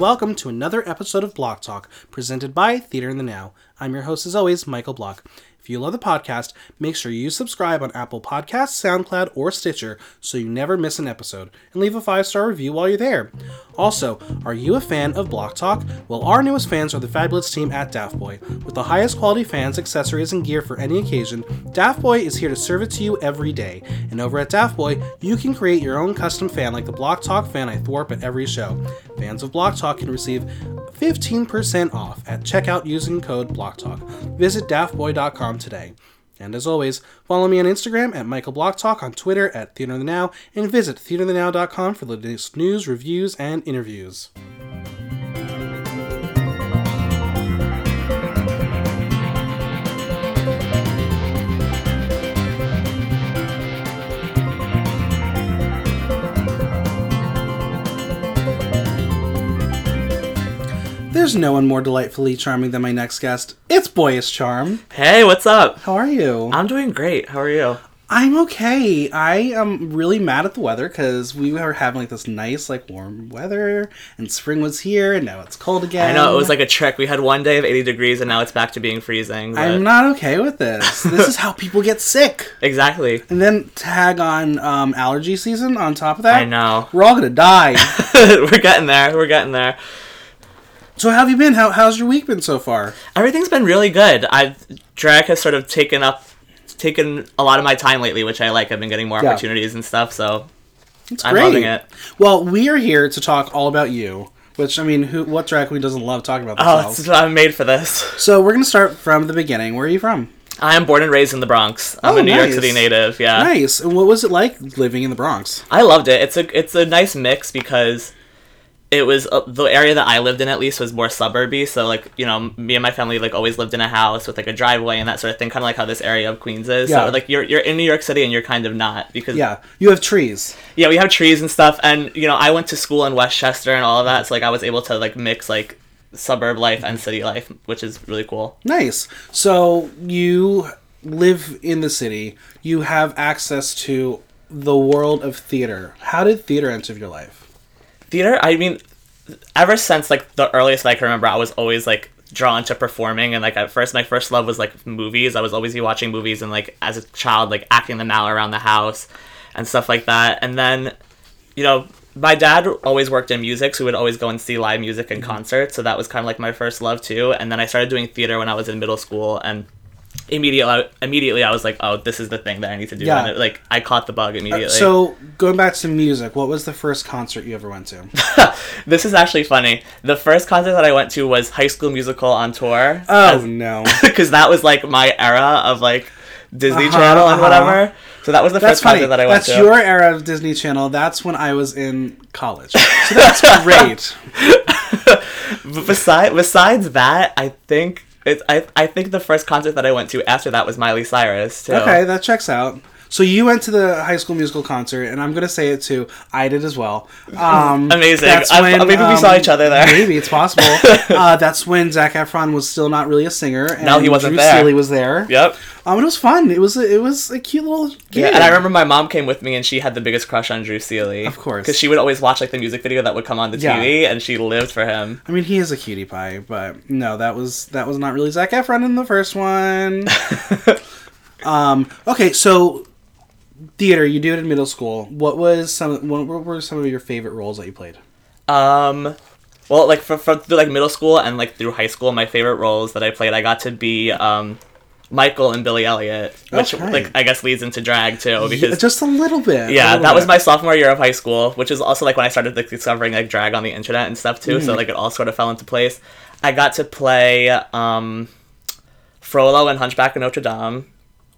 welcome to another episode of Block Talk, presented by Theater in the Now. I'm your host, as always, Michael Block. If you love the podcast, make sure you subscribe on Apple Podcasts, SoundCloud, or Stitcher so you never miss an episode, and leave a five star review while you're there. Also, are you a fan of Block Talk? Well, our newest fans are the fabulous team at Daft Boy. With the highest quality fans, accessories, and gear for any occasion, Daft Boy is here to serve it to you every day. And over at Daft Boy, you can create your own custom fan like the Block Talk fan I thwarp at every show. Fans of Block Talk can receive 15% off at checkout using code BlockTalk. Visit daftboy.com today. And as always, follow me on Instagram at Michael Block Talk, on Twitter at Theater the Now, and visit theaterthenow.com for the latest news, reviews, and interviews. There's no one more delightfully charming than my next guest. It's Boyish Charm. Hey, what's up? How are you? I'm doing great. How are you? I'm okay. I am really mad at the weather because we were having like this nice, like warm weather, and spring was here, and now it's cold again. I know it was like a trick. We had one day of 80 degrees, and now it's back to being freezing. but- I'm not okay with this. this is how people get sick. exactly. And then tag on um, allergy season on top of that. I know. We're all gonna die. We're getting there. We're getting there. So how have you been? How, how's your week been so far? Everything's been really good. I've drag has sort of taken up, taken a lot of my time lately, which I like. I've been getting more Yeah. opportunities and stuff, so It's I'm great. loving it. Well, we are here to talk all about you. Which I mean, who what drag queen doesn't love talking about Oh, themselves? it's, I'm made for this. so we're gonna start from the beginning. Where are you from? I am born and raised in the Bronx. I'm Oh, a New York. City native. Yeah. Nice. And what was it like living in the Bronx? I loved it. It's a it's a nice mix because it was uh, the area that I lived in at least was more suburby. So like you know me and my family like always lived in a house with like a driveway and that sort of thing, kind of like how this area of Queens is. Yeah. So like you're you're in New York City and you're kind of not because Yeah, you have trees. yeah we have trees and stuff and you know I went to school in Westchester and all of that, so like I was able to like mix like suburb life and city life, which is really cool. Nice. So you live in the city. You have access to the world of theater. How did theater enter your life? Theater i mean ever since like the earliest i can remember i was always like drawn to performing and like at first my first love was like movies. I was always be watching movies and like as a child like acting them out around the house and stuff like that. And then you know my dad always worked in music so we would always go and see live music and mm-hmm. concerts. So that was kind of like my first love too. And then i started doing theater when i was in middle school and immediately immediately i was like oh this is the thing that i need to do Yeah. it, like i caught the bug immediately So going back to music, what was the first concert you ever went to? This is actually funny. The first concert that I went to was High School Musical on tour. Oh no, Because that was like my era of like Disney Uh-huh, Channel and uh-huh. went So that was the that's first funny. concert that I went That's to. That's your era of Disney Channel. That's when I was in college. So that's great. Besides, besides that, I think it's I, I think the first concert that I went to after that was Miley Cyrus too. Okay, that checks out. So you went to the High School Musical concert, and I'm gonna say it too. I did as well. Um, Amazing. that's I- maybe we saw each other there. Maybe it's possible. uh, that's when Zac Efron was still not really a singer. And No, he wasn't Drew there. Seeley was there. Yep. Um, it was fun. It was a, it was a cute little. Gig. Yeah, and I remember my mom came with me, and she had the biggest crush on Drew Seeley. Of course. because she would always watch like the music video that would come on the Yeah. TV, and she lived for him. I mean, he is a cutie pie, but no, that was that was not really Zac Efron in the first one. um. Okay, so theater. You do it in middle school. What was some? What were some of your favorite roles that you played? Um, well, like for, for through like middle school and like through high school, my favorite roles that I played, I got to be um, Michael and Billy Elliot, which Okay. like I guess leads into drag too because. Just a little bit. yeah, little that was my sophomore year of high school, which is also like when I started like discovering like drag on the internet and stuff too. Mm. So like it all sort of fell into place. I got to play um, Frollo and Hunchback of Notre Dame,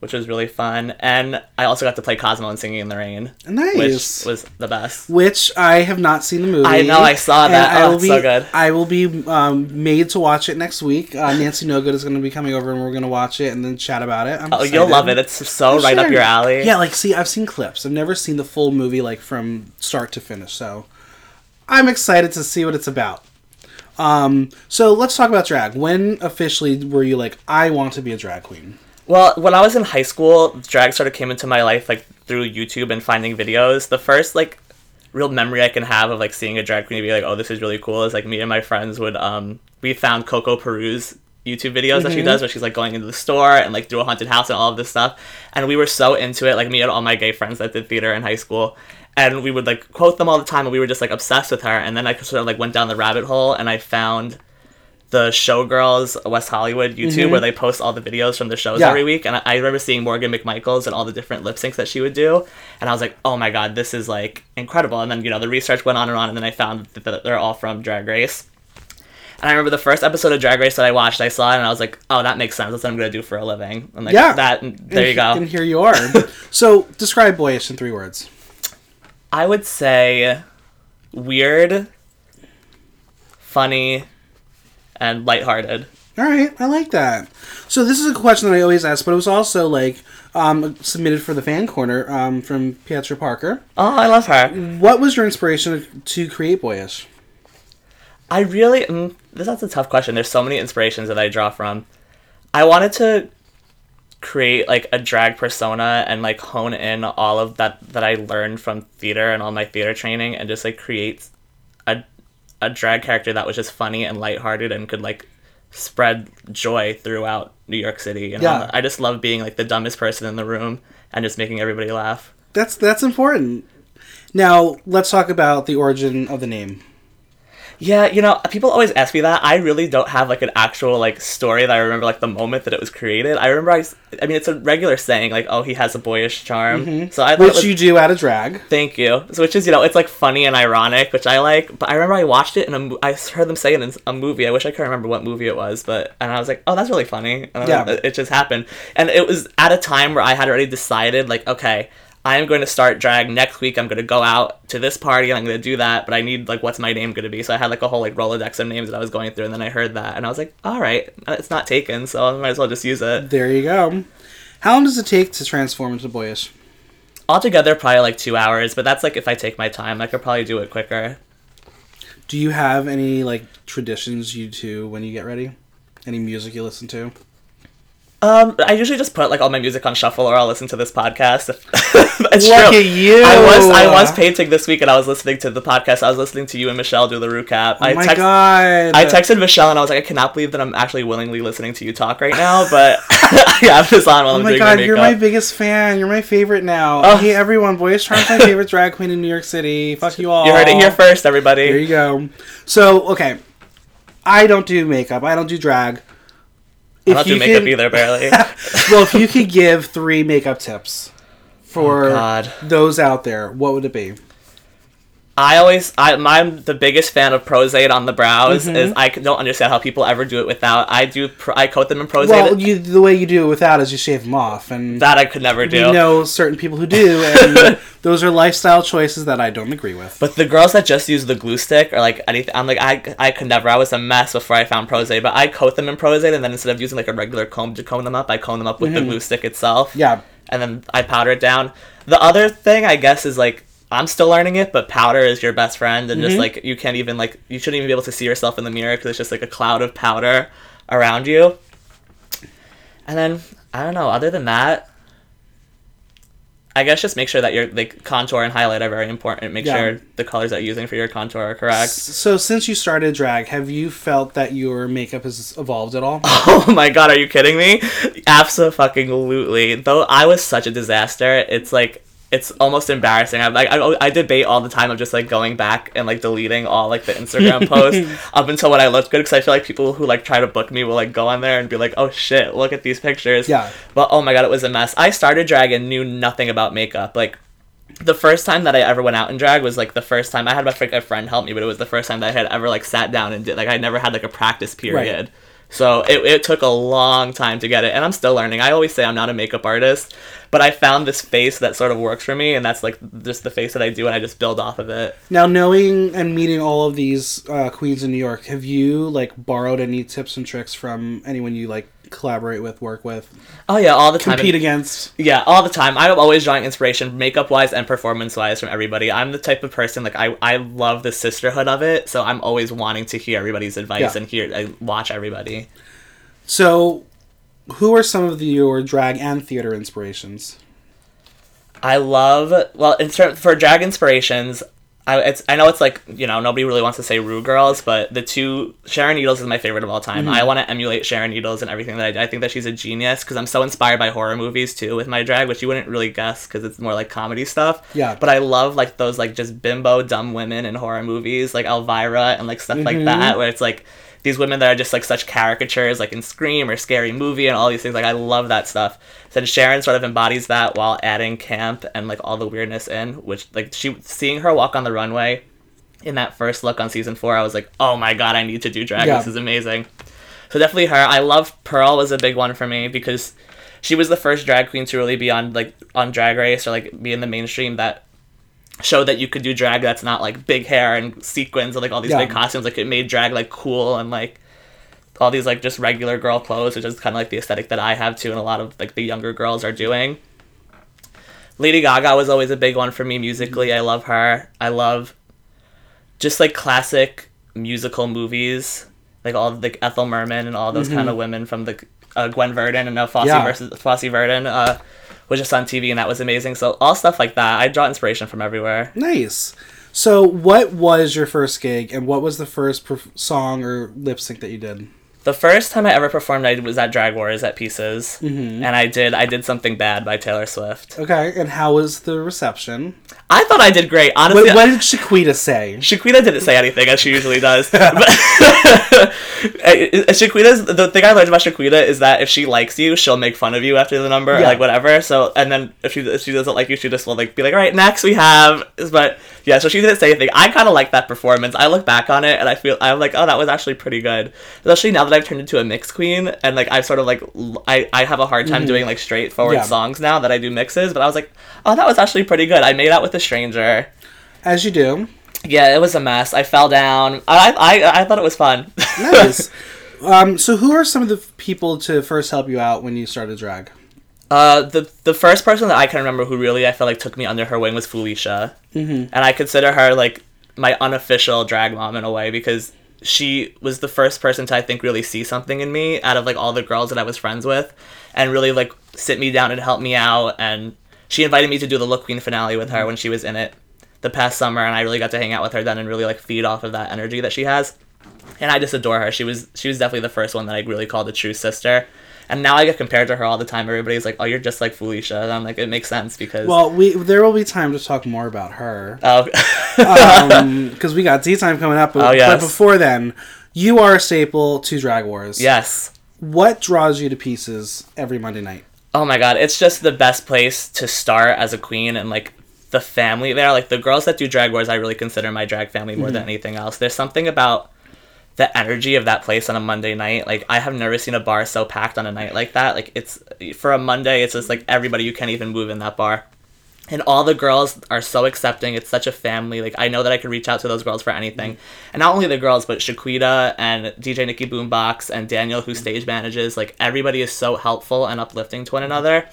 which was really fun, and I also got to play Cosmo and Singing in the Rain, nice. which was the best. Which I have not seen the movie. I know, I saw that. I Oh, will it's be, so good. I will be um, made to watch it next week. Uh, Nancy No Good is going to be coming over, and we're going to watch it and then chat about it. I'm Oh, you'll love it. It's so right up your alley. Yeah, like see, I've seen clips. I've never seen the full movie like from start to finish. So I'm excited to see what it's about. Um, so let's talk about drag. When officially were you like, I want to be a drag queen? Well, when I was in high school, drag sort of came into my life like through YouTube and finding videos. The first like real memory I can have of like seeing a drag queen and be like, oh, this is really cool. Is like me and my friends would um we found Coco Peru's YouTube videos that she does where she's like going into the store and like through a haunted house and all of this stuff. And we were so into it, like me and all my gay friends that did theater in high school. And we would like quote them all the time and we were just like obsessed with her. And then I sort of like went down the rabbit hole and I found the Showgirls West Hollywood YouTube mm-hmm. where they post all the videos from the shows Yeah. every week. And I, I remember seeing Morgan McMichaels and all the different lip syncs that she would do. And I was like, oh my god, this is like incredible. And then, you know, the research went on and on. And then I found that that they're all from Drag Race. And I remember the first episode of Drag Race that I watched, I saw it and I was like, oh, that makes sense. That's what I'm going to do for a living. And like, Yeah. that, there and, you go. And here you are. so describe boyish in three words. I would say weird, funny, and lighthearted. All right, I like that. So this is a question that I always ask, but it was also like um, submitted for the fan corner um, from Pietra Parker. Oh, I love her. What was your inspiration to create boyish? I really mm, this that's a tough question. There's so many inspirations that I draw from. I wanted to create like a drag persona and like hone in all of that that I learned from theater and all my theater training and just like create a drag character that was just funny and lighthearted and could like spread joy throughout New York City. Know? Yeah. I just love being like the dumbest person in the room and just making everybody laugh. That's that's important. Now let's talk about the origin of the name. Yeah, you know, people always ask me that. I really don't have like an actual like story that I remember like the moment that it was created. I remember I, I mean, it's a regular saying like, "Oh, he has a boyish charm." Mm-hmm. So I thought Which was, you do out of drag. thank you. So, which is you know, it's like funny and ironic, which I like. But I remember I watched it and I heard them say it in a movie. I wish I could remember what movie it was, but and I was like, "Oh, that's really funny." And Yeah. it just happened, and it was at a time where I had already decided like, okay. I am going to start drag next week. I'm going to go out to this party and I'm going to do that, but I need like what's my name going to be? So I had like a whole like Rolodex of names that I was going through and then I heard that and I was like, "All right, uh, it's not taken, so I might as well just use it." There you go. How long does it take to transform into boyish? Altogether probably like 2 hours, but that's like if I take my time. I could probably do it quicker. Do you have any like traditions you do when you get ready? Any music you listen to? Um, I usually just put like all my music on shuffle, or I'll listen to this podcast. it's Look true. at you! I was I was painting this week, and I was listening to the podcast. I was listening to you and Michelle do the recap. Oh I my text- god! I texted Michelle and I was like, I cannot believe that I'm actually willingly listening to you talk right now, but I have this on while Oh I'm doing god, my makeup. Oh my god! you're my biggest fan. You're my favorite now. Oh. Hey everyone, Boyish Charm's my favorite drag queen in New York City. Fuck you all. You heard it here first, everybody. There you go. So okay, I don't do makeup. I don't do drag. I don't do makeup could- either, barely. well, if you could give three makeup tips oh, for Oh, those out there, what would it be? I always, I, I'm the biggest fan of Pros-Aide on the brows. Mm-hmm. Is I don't understand how people ever do it without. I do, I coat them in Pros-Aide. Well, you, the way you do it without is you shave them off, and that I could never do. we know certain people who do, and those are lifestyle choices that I don't agree with. But the girls that just use the glue stick or like anything, I'm like I I could never. I was a mess before I found Pros-Aide. But I coat them in Pros-Aide, and then instead of using like a regular comb to comb them up, I comb them up with the glue stick itself. Mm-hmm. yeah, and then I powder it down. The other thing I guess is like I'm still learning it, but powder is your best friend, and Mm-hmm. just like you can't even like you shouldn't even be able to see yourself in the mirror because it's just like a cloud of powder around you. And then I don't know. Other than that, I guess just make sure that your like contour and highlight are very important. Make Yeah. sure the colors that you're using for your contour are correct. So since you started drag, have you felt that your makeup has evolved at all? Oh my god, are you kidding me? Absolutely. Though I was such a disaster, it's like it's almost embarrassing. I like I, I debate all the time of just like going back and like deleting all like the Instagram posts up until when I looked good because I feel like people who like try to book me will like go on there and be like, oh shit, look at these pictures. Yeah. But oh my god, it was a mess. I started drag and knew nothing about makeup. Like the first time that I ever went out in drag was like the first time I had my friend help me, but it was the first time that I had ever like sat down and did like I never had like a practice period. So it, it took a long time to get it, and I'm still learning. I always say I'm not a makeup artist, but I found this face that sort of works for me, and that's like just the face that I do, and I just build off of it. Now, knowing and meeting all of these uh, queens in New York, have you like borrowed any tips and tricks from anyone you like collaborate with, work with, Oh yeah, all the time. compete against? Yeah, all the time. I'm always drawing inspiration, makeup wise and performance wise, from everybody. I'm the type of person like I, I love the sisterhood of it, so I'm always wanting to hear everybody's advice Yeah. and hear I watch everybody. So, who are some of the, your drag and theater inspirations? I love well in terms for drag inspirations. I, it's, I know it's like you know nobody really wants to say Rue girls, but the two Sharon Needles is my favorite of all time. Mm-hmm. I want to emulate Sharon Needles and everything that I do. I think that she's a genius because I'm so inspired by horror movies too with my drag, which you wouldn't really guess because it's more like comedy stuff. Yeah. But I love like those like just bimbo dumb women in horror movies like Elvira and like stuff like mm-hmm. that where it's like these women that are just like such caricatures like in Scream or Scary Movie and all these things. Like I love that stuff. So Sharon sort of embodies that while adding camp and like all the weirdness in, which like she seeing her walk on the runway in that first look on season four, I was like, oh my god, I need to do drag. Yeah. This is amazing. So definitely her. I love Pearl was a big one for me because she was the first drag queen to really be on like on Drag Race or like be in the mainstream that showed that you could do drag that's not like big hair and sequins and like all these Yeah. big costumes. Like it made drag like cool and like all these like just regular girl clothes, which is kind of like the aesthetic that I have too, and a lot of like the younger girls are doing. Lady Gaga was always a big one for me musically. I love her. I love just like classic musical movies, like all the like Ethel Merman and all those kind of women from the uh, Gwen Verdon and now Fosse Yeah. versus Fosse Verdon uh, was just on TV and that was amazing. So all stuff like that, I draw inspiration from everywhere. Nice. So, what was your first gig, and what was the first perf- song or lip sync that you did? The first time I ever performed, I was at Drag Wars at Pieces, Mm-hmm. and I did I did something bad by Taylor Swift. Okay, and how was the reception? I thought I did great, honestly. What, what did Shaquita say? Shaquita didn't say anything as she usually does. Shaquita's the thing I learned about Shaquita is that if she likes you, she'll make fun of you after the number, Yeah. like whatever. So and then if she if she doesn't like you, she just will like be like, all right, next we have. But yeah, so she didn't say anything. I kind of like that performance. I look back on it and I feel I'm like, oh, that was actually pretty good. Especially now that I've turned into a mix queen and like I've sort of like l- I I have a hard time doing like straightforward Yeah. songs now that I do mixes. But I was like, oh, that was actually pretty good. I made out with a stranger. As you do. Yeah, it was a mess. I fell down. I I, I thought it was fun. Nice. um, so, who are some of the people to first help you out when you started drag? uh, the the first person that I can remember who really I felt like took me under her wing was Felicia, mm-hmm. and I consider her like my unofficial drag mom in a way because she was the first person to I think really see something in me out of like all the girls that I was friends with, and really like sit me down and help me out. And she invited me to do the Look Queen finale with her when she was in it the past summer, and I really got to hang out with her then and really like feed off of that energy that she has. and I just adore her. She was she was definitely the first one that I really called a true sister. And now I get compared to her all the time. Everybody's like, "Oh, you're just like Felicia," and I'm like, "It makes sense because." Well, we there will be time to talk more about her oh, um, because we got tea time coming up. But, Oh, yes. but before then, you are a staple to Drag Wars. yes. What draws you to pieces every Monday night? Oh my god, it's just the best place to start as a queen and like the family there. Like the girls that do drag wars, I really consider my drag family more mm-hmm. than anything else. There's something about the energy of that place on a Monday night. Like I have never seen a bar so packed on a night like that. Like it's for a Monday, it's just like everybody you can't even move in that bar. And all the girls are so accepting. It's such a family. Like I know that I could reach out to those girls for anything, and not only the girls, but Shaquita and DJ Nikki Boombox and Daniel, who mm-hmm. stage manages. Like everybody is so helpful and uplifting to one another.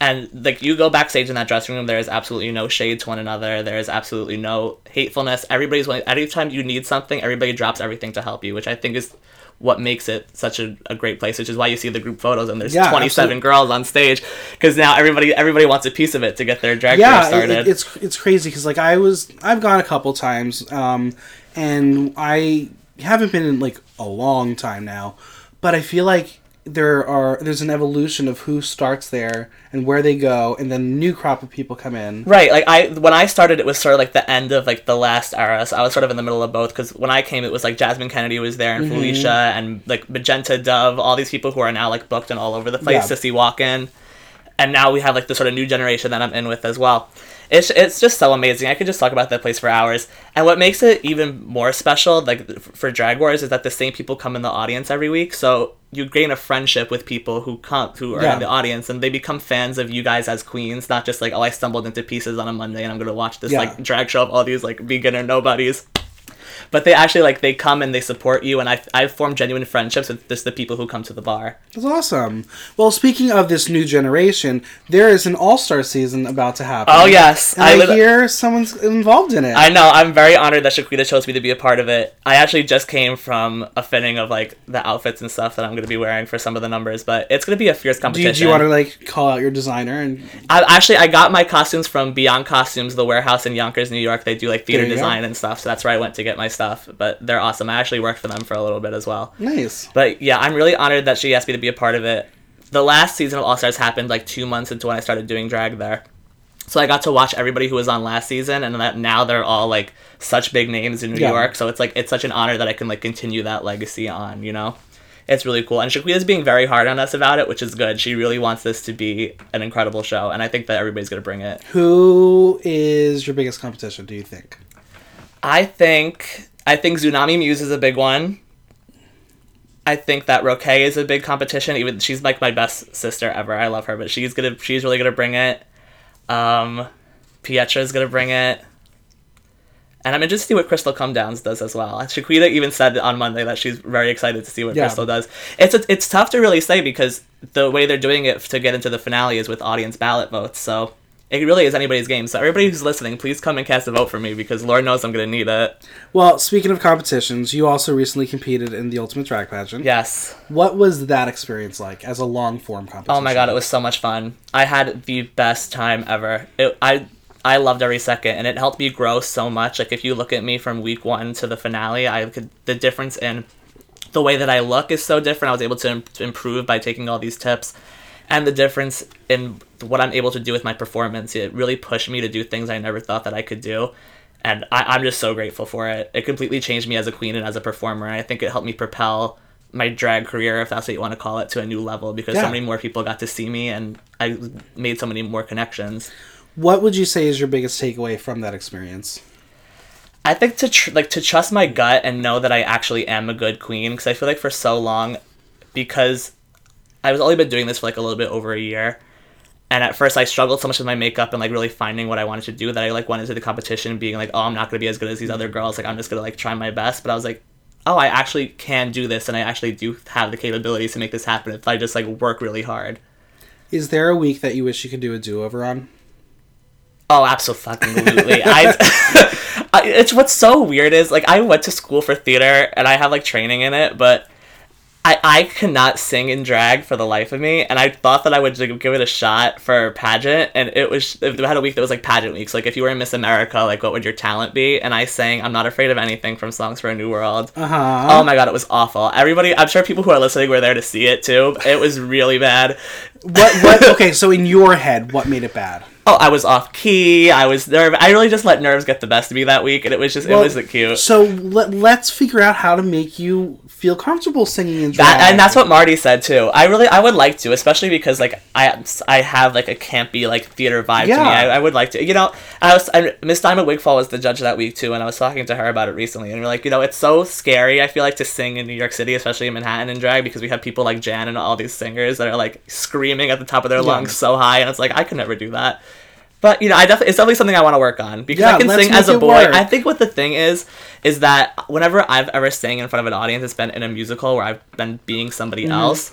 And like you go backstage in that dressing room, there is absolutely no shade to one another. There is absolutely no hatefulness. Everybody's willing. Anytime you need something, everybody drops everything to help you, which I think is what makes it such a, a great place. Which is why you see the group photos and there's Yeah, 27 absolutely. girls on stage because now everybody everybody wants a piece of it to get their drag yeah, career it- started. it- it's it's crazy because like I was I've gone a couple times, um, and I haven't been in like a long time now, but I feel like there are there's an evolution of who starts there and where they go, and then new crop of people come in. Right, like I when I started, it was sort of like the end of like the last era. So I was sort of in the middle of both because when I came, it was like Jasmine Kennedy was there and mm-hmm. Felicia and like Magenta Dove, all these people who are now like booked and all over the place. Yeah. Sissy Walken, and now we have like the sort of new generation that I'm in with as well. It's it's just so amazing. I could just talk about that place for hours. And what makes it even more special, like for Drag Wars, is that the same people come in the audience every week. So you gain a friendship with people who come who are Yeah. in the audience, and they become fans of you guys as queens. Not just like, oh, I stumbled into pieces on a Monday, and I'm gonna watch this Yeah. like drag show of all these like beginner nobodies. But they actually like they come and they support you, and I I've formed genuine friendships with just the people who come to the bar. That's awesome. Well, speaking of this new generation, there is an All Star season about to happen. Oh yes, I, lit- hear someone's involved in it. I know. I'm very honored that Shaquita chose me to be a part of it. I actually just came from a fitting of like the outfits and stuff that I'm going to be wearing for some of the numbers, but it's going to be a fierce do, competition. you, do you want to like call out your designer and I actually I got my costumes from Beyond Costumes, the warehouse in Yonkers, New York. They do like theater you go. design and stuff, so that's where I went to get my stuff. But they're awesome. I actually worked for them for a little bit as well. nice? But yeah, I'm really honored that she asked me to be a part of it. The last season of All Stars happened like two months into when I started doing drag there. So I got to watch everybody who was on last season, and that now they're all like such big names in New Yeah. York. So it's like it's such an honor that I can like continue that legacy on. You know, it's really cool. And Shaquita's being very hard on us about it, which is good. She really wants this to be an incredible show, and I think that everybody's gonna bring it. Who is your biggest competition? Do you think? I think I think Tsunami Muse is a big one. I think that Roque is a big competition. Even she's like my best sister ever. I love her, but she's gonna she's really gonna bring it. Um, Pietra is gonna bring it. And I'm interested to see what Crystal Come Downs does as well. Shaquita even said on Monday that she's very excited to see what Yeah. Crystal does. It's a, it's tough to really say because the way they're doing it to get into the finale is with audience ballot votes. So it really is anybody's game. So everybody who's listening, please come and cast a vote for me because Lord knows I'm gonna need it. Well, speaking of competitions, you also recently competed in the Ultimate Drag Pageant. Yes. What was that experience like as a long form competition? Oh my god, it was so much fun. I had the best time ever. It, I I loved every second, and it helped me grow so much. Like if you look at me from week one to the finale, I could the difference in the way that I look is so different. I was able to, im- to improve by taking all these tips, and the difference in what I'm able to do with my performance. It really pushed me to do things I never thought that I could do. And I, I'm just so grateful for it. It completely changed me as a queen and as a performer. And I think it helped me propel my drag career, if that's what you want to call it, to a new level because Yeah. so many more people got to see me and I made so many more connections. What would you say is your biggest takeaway from that experience? I think to tr- like to trust my gut and know that I actually am a good queen because I feel like for so long, because I was only been doing this for like a little bit over a year, and at first I struggled so much with my makeup and like really finding what I wanted to do that I like went into the competition being like, oh, I'm not gonna be as good as these other girls. Like I'm just gonna like try my best. But I was like, oh, I actually can do this, and I actually do have the capabilities to make this happen if I just like work really hard. Is there a week that you wish you could do a do over on? Oh, absolutely. I, I, it's what's so weird is like I went to school for theater and I have like training in it, but I I cannot sing in drag for the life of me, and I thought that I would give it a shot for pageant, and it was it had a week that was like pageant weeks. Like if you were in Miss America, like what would your talent be? And I sang "I'm Not Afraid of Anything" from Songs for a New World. Uh huh. Oh my god, it was awful. Everybody, I'm sure people who are listening were there to see it too. It was really bad. what? What? Okay, so in your head, what made it bad? Oh, I was off key. I was nerve. I really just let nerves get the best of me that week, and it was just Well, it wasn't cute. So let, let's figure out how to make you feel comfortable singing in drag. That and that's what Marty said too. I really I would like to, especially because like I I have like a campy like theater vibe to me. Yeah. I, I would like to. You know, I was I, Miss Diamond Wigfall was the judge that week too, and I was talking to her about it recently, and we're like, you know, it's so scary. I feel like to sing in New York City, especially in Manhattan in drag, because we have people like Jan and all these singers that are like screaming at the top of their lungs so high, and it's like I could never do that. But you know, I definitely it's definitely something I want to work on because Yeah, I can sing as a boy. work. I think what the thing is is that whenever I've ever sang in front of an audience, it's been in a musical where I've been being somebody Mm-hmm. else.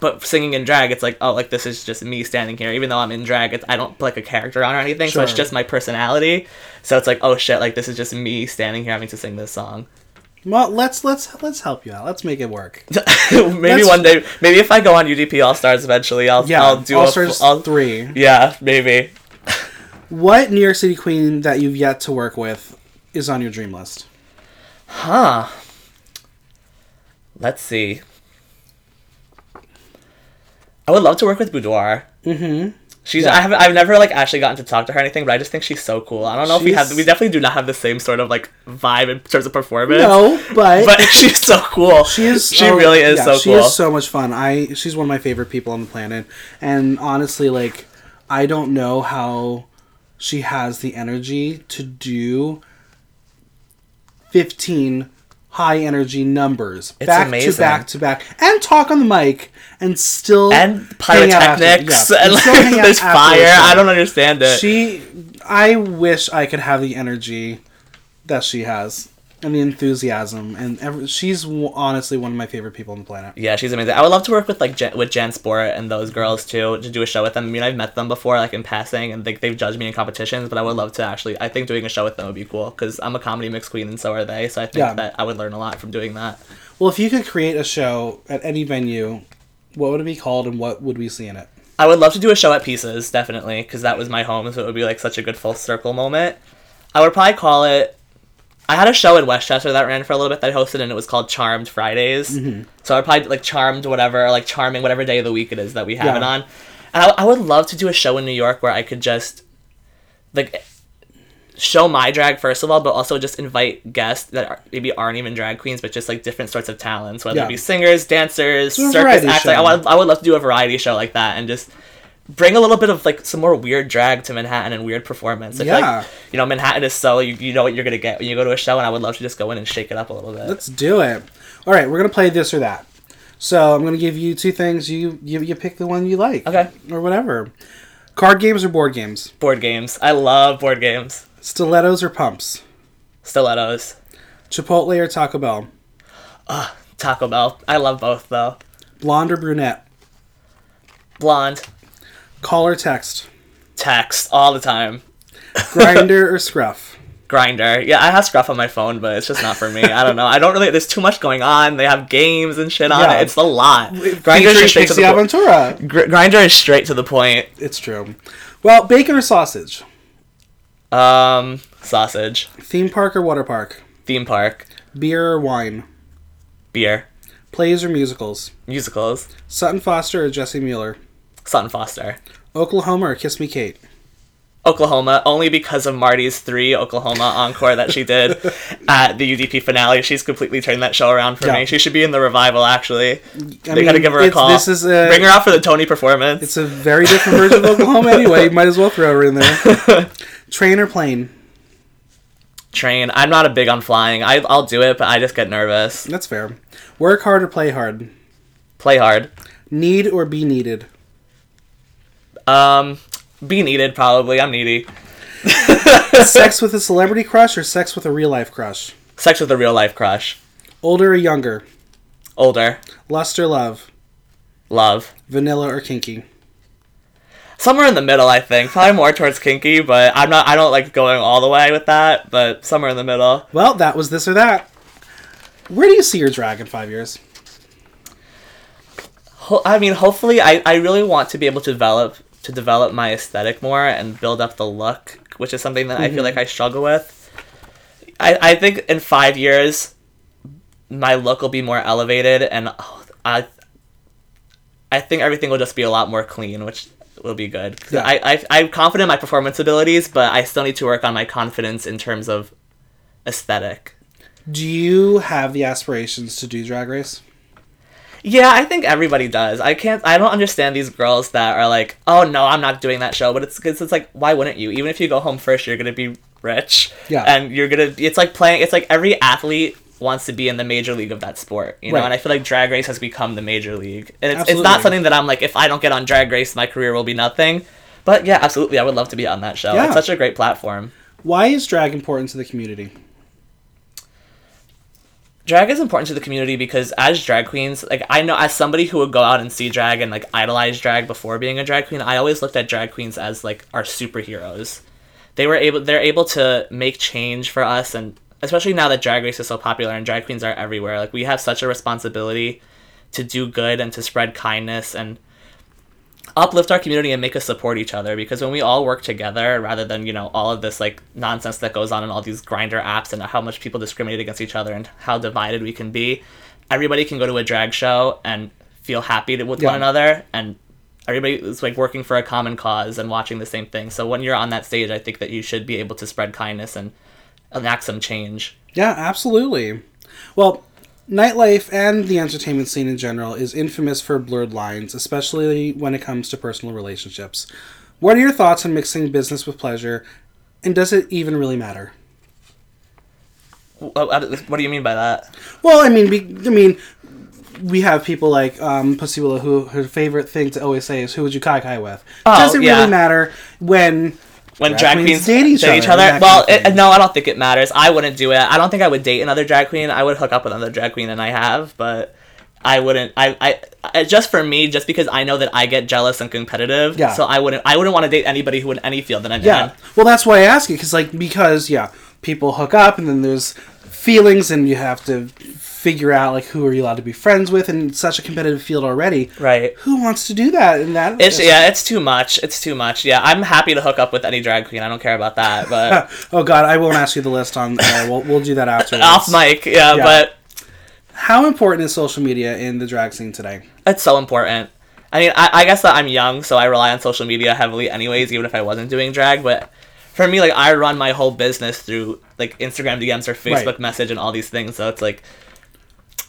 But singing in drag, it's like, oh, like this is just me standing here. Even though I'm in drag, it's, I don't put like a character on or anything, so it's just my personality. So it's like, oh shit, like this is just me standing here having to sing this song. Well, let's let's let's help you out. Let's make it work. maybe one day, maybe if I go on UDP All Stars eventually, I'll Yeah, I'll do All a Stars I'll- three. Yeah, maybe. What New York City queen that you've yet to work with is on your dream list? Huh. Let's see. I would love to work with Boudoir. Mm-hmm. She's Yeah. I haven't I've never like actually gotten to talk to her or anything, but I just think she's so cool. I don't know if we have we definitely do not have the same sort of like vibe in terms of performance. No, but, But she's so cool. she is. She oh, really is yeah, so she cool. is so much fun. I she's one of my favorite people on the planet, and honestly, like I don't know how she has the energy to do fifteen high energy numbers It's back to back to back, and talk on the mic, and still and hang out after- pyrotechnics yeah, and like there's fire. the. I don't understand it. She, I wish I could have the energy that she has. And the enthusiasm, and ever, she's w- honestly one of my favorite people on the planet. Yeah, she's amazing. I would love to work with like with Jan Sport and those girls too to do a show with them. I mean, I've met them before, like in passing, and like they've judged me in competitions. But I would love to actually. I think doing a show with them would be cool because I'm a comedy mix queen and so are they. So I think Yeah. that I would learn a lot from doing that. Well, if you could create a show at any venue, what would it be called, and what would we see in it? I would love to do a show at Pieces, definitely, because that was my home, so it would be like such a good full circle moment. I would probably call it. I had a show in Westchester that ran for a little bit that I hosted, and it was called Charmed Fridays. So I'd probably like Charmed, whatever, or, like Charming, whatever day of the week it is that we have Yeah. it on. And I, I would love to do a show in New York where I could just like show my drag first of all, but also just invite guests that are, maybe aren't even drag queens, but just like different sorts of talents, whether Yeah. it be singers, dancers, circus acts. Like, I would, I would love to do a variety show like that and just bring a little bit of like some more weird drag to Manhattan and weird performance. I Yeah. like, you know, Manhattan is so you, you know what you're gonna get when you go to a show, and I would love to just go in and shake it up a little bit. Let's do it. All right, we're gonna play this or that. So I'm gonna give you two things. You you, you pick the one you like. Okay. Or whatever. Card games or board games. board games. I love board games. Stilettos or pumps. Stilettos. Chipotle or Taco Bell. Taco Bell. I love both though. Blonde or brunette. Blonde. Call or text. Text all the time. Grindr or scruff. Grindr. Yeah, I have Scruff on my phone, but it's just not for me. I don't know. I don't really. There's too much going on. They have games and shit on Yeah. it. It's a lot. Grindr is straight to the point. Aventura. Gr- Grindr is straight to the point. It's true. Well, bacon or sausage. Um, sausage. Theme park or water park. Theme park. Beer or wine. Beer. Plays or musicals. Musicals. Sutton Foster or Jessie Mueller. Sutton Foster. Oklahoma or Kiss Me Kate. Oklahoma, only because of Marty's three Oklahoma encore that she did at the UDP finale. She's completely turned that show around for Yeah. me. She should be in the revival, actually. I they gotta give her a call. This is a Bring her out for the Tony performance. It's a very different version of Oklahoma anyway. You might as well throw her in there. Train or plane? Train. I'm not a big on flying. I, I'll do it, but I just get nervous. That's fair. Work hard or play hard? Play hard. Need or be needed? Um, be needed probably. I'm needy. sex with a celebrity crush or sex with a real life crush? Sex with a real life crush. Older or younger? Older. Lust or love? Love. Vanilla or kinky? Somewhere in the middle, I think. Probably more towards kinky, but I'm not. I don't like going all the way with that. But somewhere in the middle. Well, that was this or that. Where do you see your drag in five years? I mean, hopefully, I, I really want to be able to develop to develop my aesthetic more and build up the look, which is something that I feel mm-hmm. like I struggle with. I, I think in five years, my look will be more elevated, and oh, I I think everything will just be a lot more clean, which will be good. Yeah. I, I I'm confident in my performance abilities, but I still need to work on my confidence in terms of aesthetic. Do you have the aspirations to do Drag Race? Yeah, I think everybody does. I can't. I don't understand these girls that are like, "Oh no, I'm not doing that show." But it's it's, it's like, why wouldn't you? Even if you go home first, you're gonna be rich. Yeah. And you're gonna. It's like playing. It's like every athlete wants to be in the major league of that sport. You know. Right. And I feel like Drag Race has become the major league. And it's, it's not something that I'm like, if I don't get on Drag Race, my career will be nothing. But yeah, absolutely, I would love to be on that show. Yeah. It's such a great platform. Why is drag important to the community? Drag is important to the community because as drag queens like i know as somebody who would go out and see drag and like idolize drag before being a drag queen i always looked at drag queens as like our superheroes. They were able they're able to make change for us and especially now that drag race is so popular and drag queens are everywhere like we have such a responsibility to do good and to spread kindness and uplift our community and make us support each other because when we all work together rather than you know all of this like nonsense that goes on in all these Grindr apps and how much people discriminate against each other and how divided we can be everybody can go to a drag show and feel happy with Yeah. one another and everybody is like working for a common cause and watching the same thing so when you're on that stage i think that you should be able to spread kindness and enact some change Yeah, absolutely. Well, nightlife and the entertainment scene in general is infamous for blurred lines, especially when it comes to personal relationships. What are your thoughts on mixing business with pleasure, and does it even really matter? what, do you mean by that Well, I mean, we, I mean, we have people like um, Pussy Willow who her favorite thing to always say is, "Who would you kai kai with?" Oh, does it yeah. really matter when when Drag drag, queens queens date each other, other. Well, it, no, I don't think it matters. I wouldn't do it. I don't think I would date another drag queen. I would hook up with another drag queen, and I have, but I wouldn't. I, I, I just for me, just because I know that I get jealous and competitive. Yeah. So I wouldn't. I wouldn't want to date anybody who in any field that I'm Yeah. in. Well, that's why I ask you because, like, because yeah, people hook up and then there's feelings, and you have to figure out like who are you allowed to be friends with, it's such a competitive field already. Right. Who wants to do that? And that It's yeah, it's too much. It's too much. Yeah, I'm happy to hook up with any drag queen. I don't care about that. But oh God, I won't ask you the list on. Uh, we'll we'll do that after. off mic, yeah, Yeah. but How important is social media in the drag scene today? it's so important. I mean, I, I guess that I'm young, so I rely on social media heavily, anyways. Even if I wasn't doing drag, but for me, like I run my whole business through like Instagram DMs or Facebook Right. message and all these things. So it's like,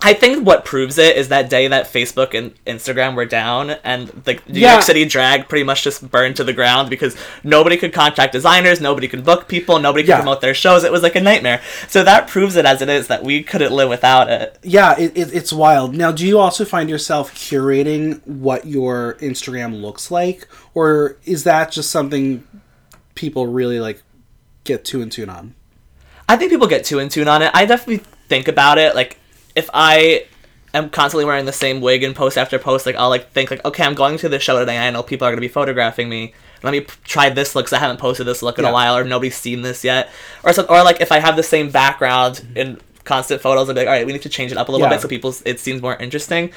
I think what proves it is that day that Facebook and Instagram were down, and the New Yeah. York City drag pretty much just burned to the ground because nobody could contact designers, nobody could book people, nobody could Yeah. promote their shows. It was like a nightmare. So that proves it as it is that we couldn't live without it. Yeah, it, it, it's wild. Now, do you also find yourself curating what your Instagram looks like, or is that just something people really like get too in tune on? I think people get too in tune on it. I definitely think about it. Like, if I am constantly wearing the same wig and post after post, like I'll like think like, okay, I'm going to the show today. I know people are gonna be photographing me. Let me p- try this look. 'cause I haven't posted this look in Yeah. a while, or nobody's seen this yet, or some, or like if I have the same background mm-hmm. in constant photos, I'll be like, all right, we need to change it up a little Yeah. bit so people it seems more interesting.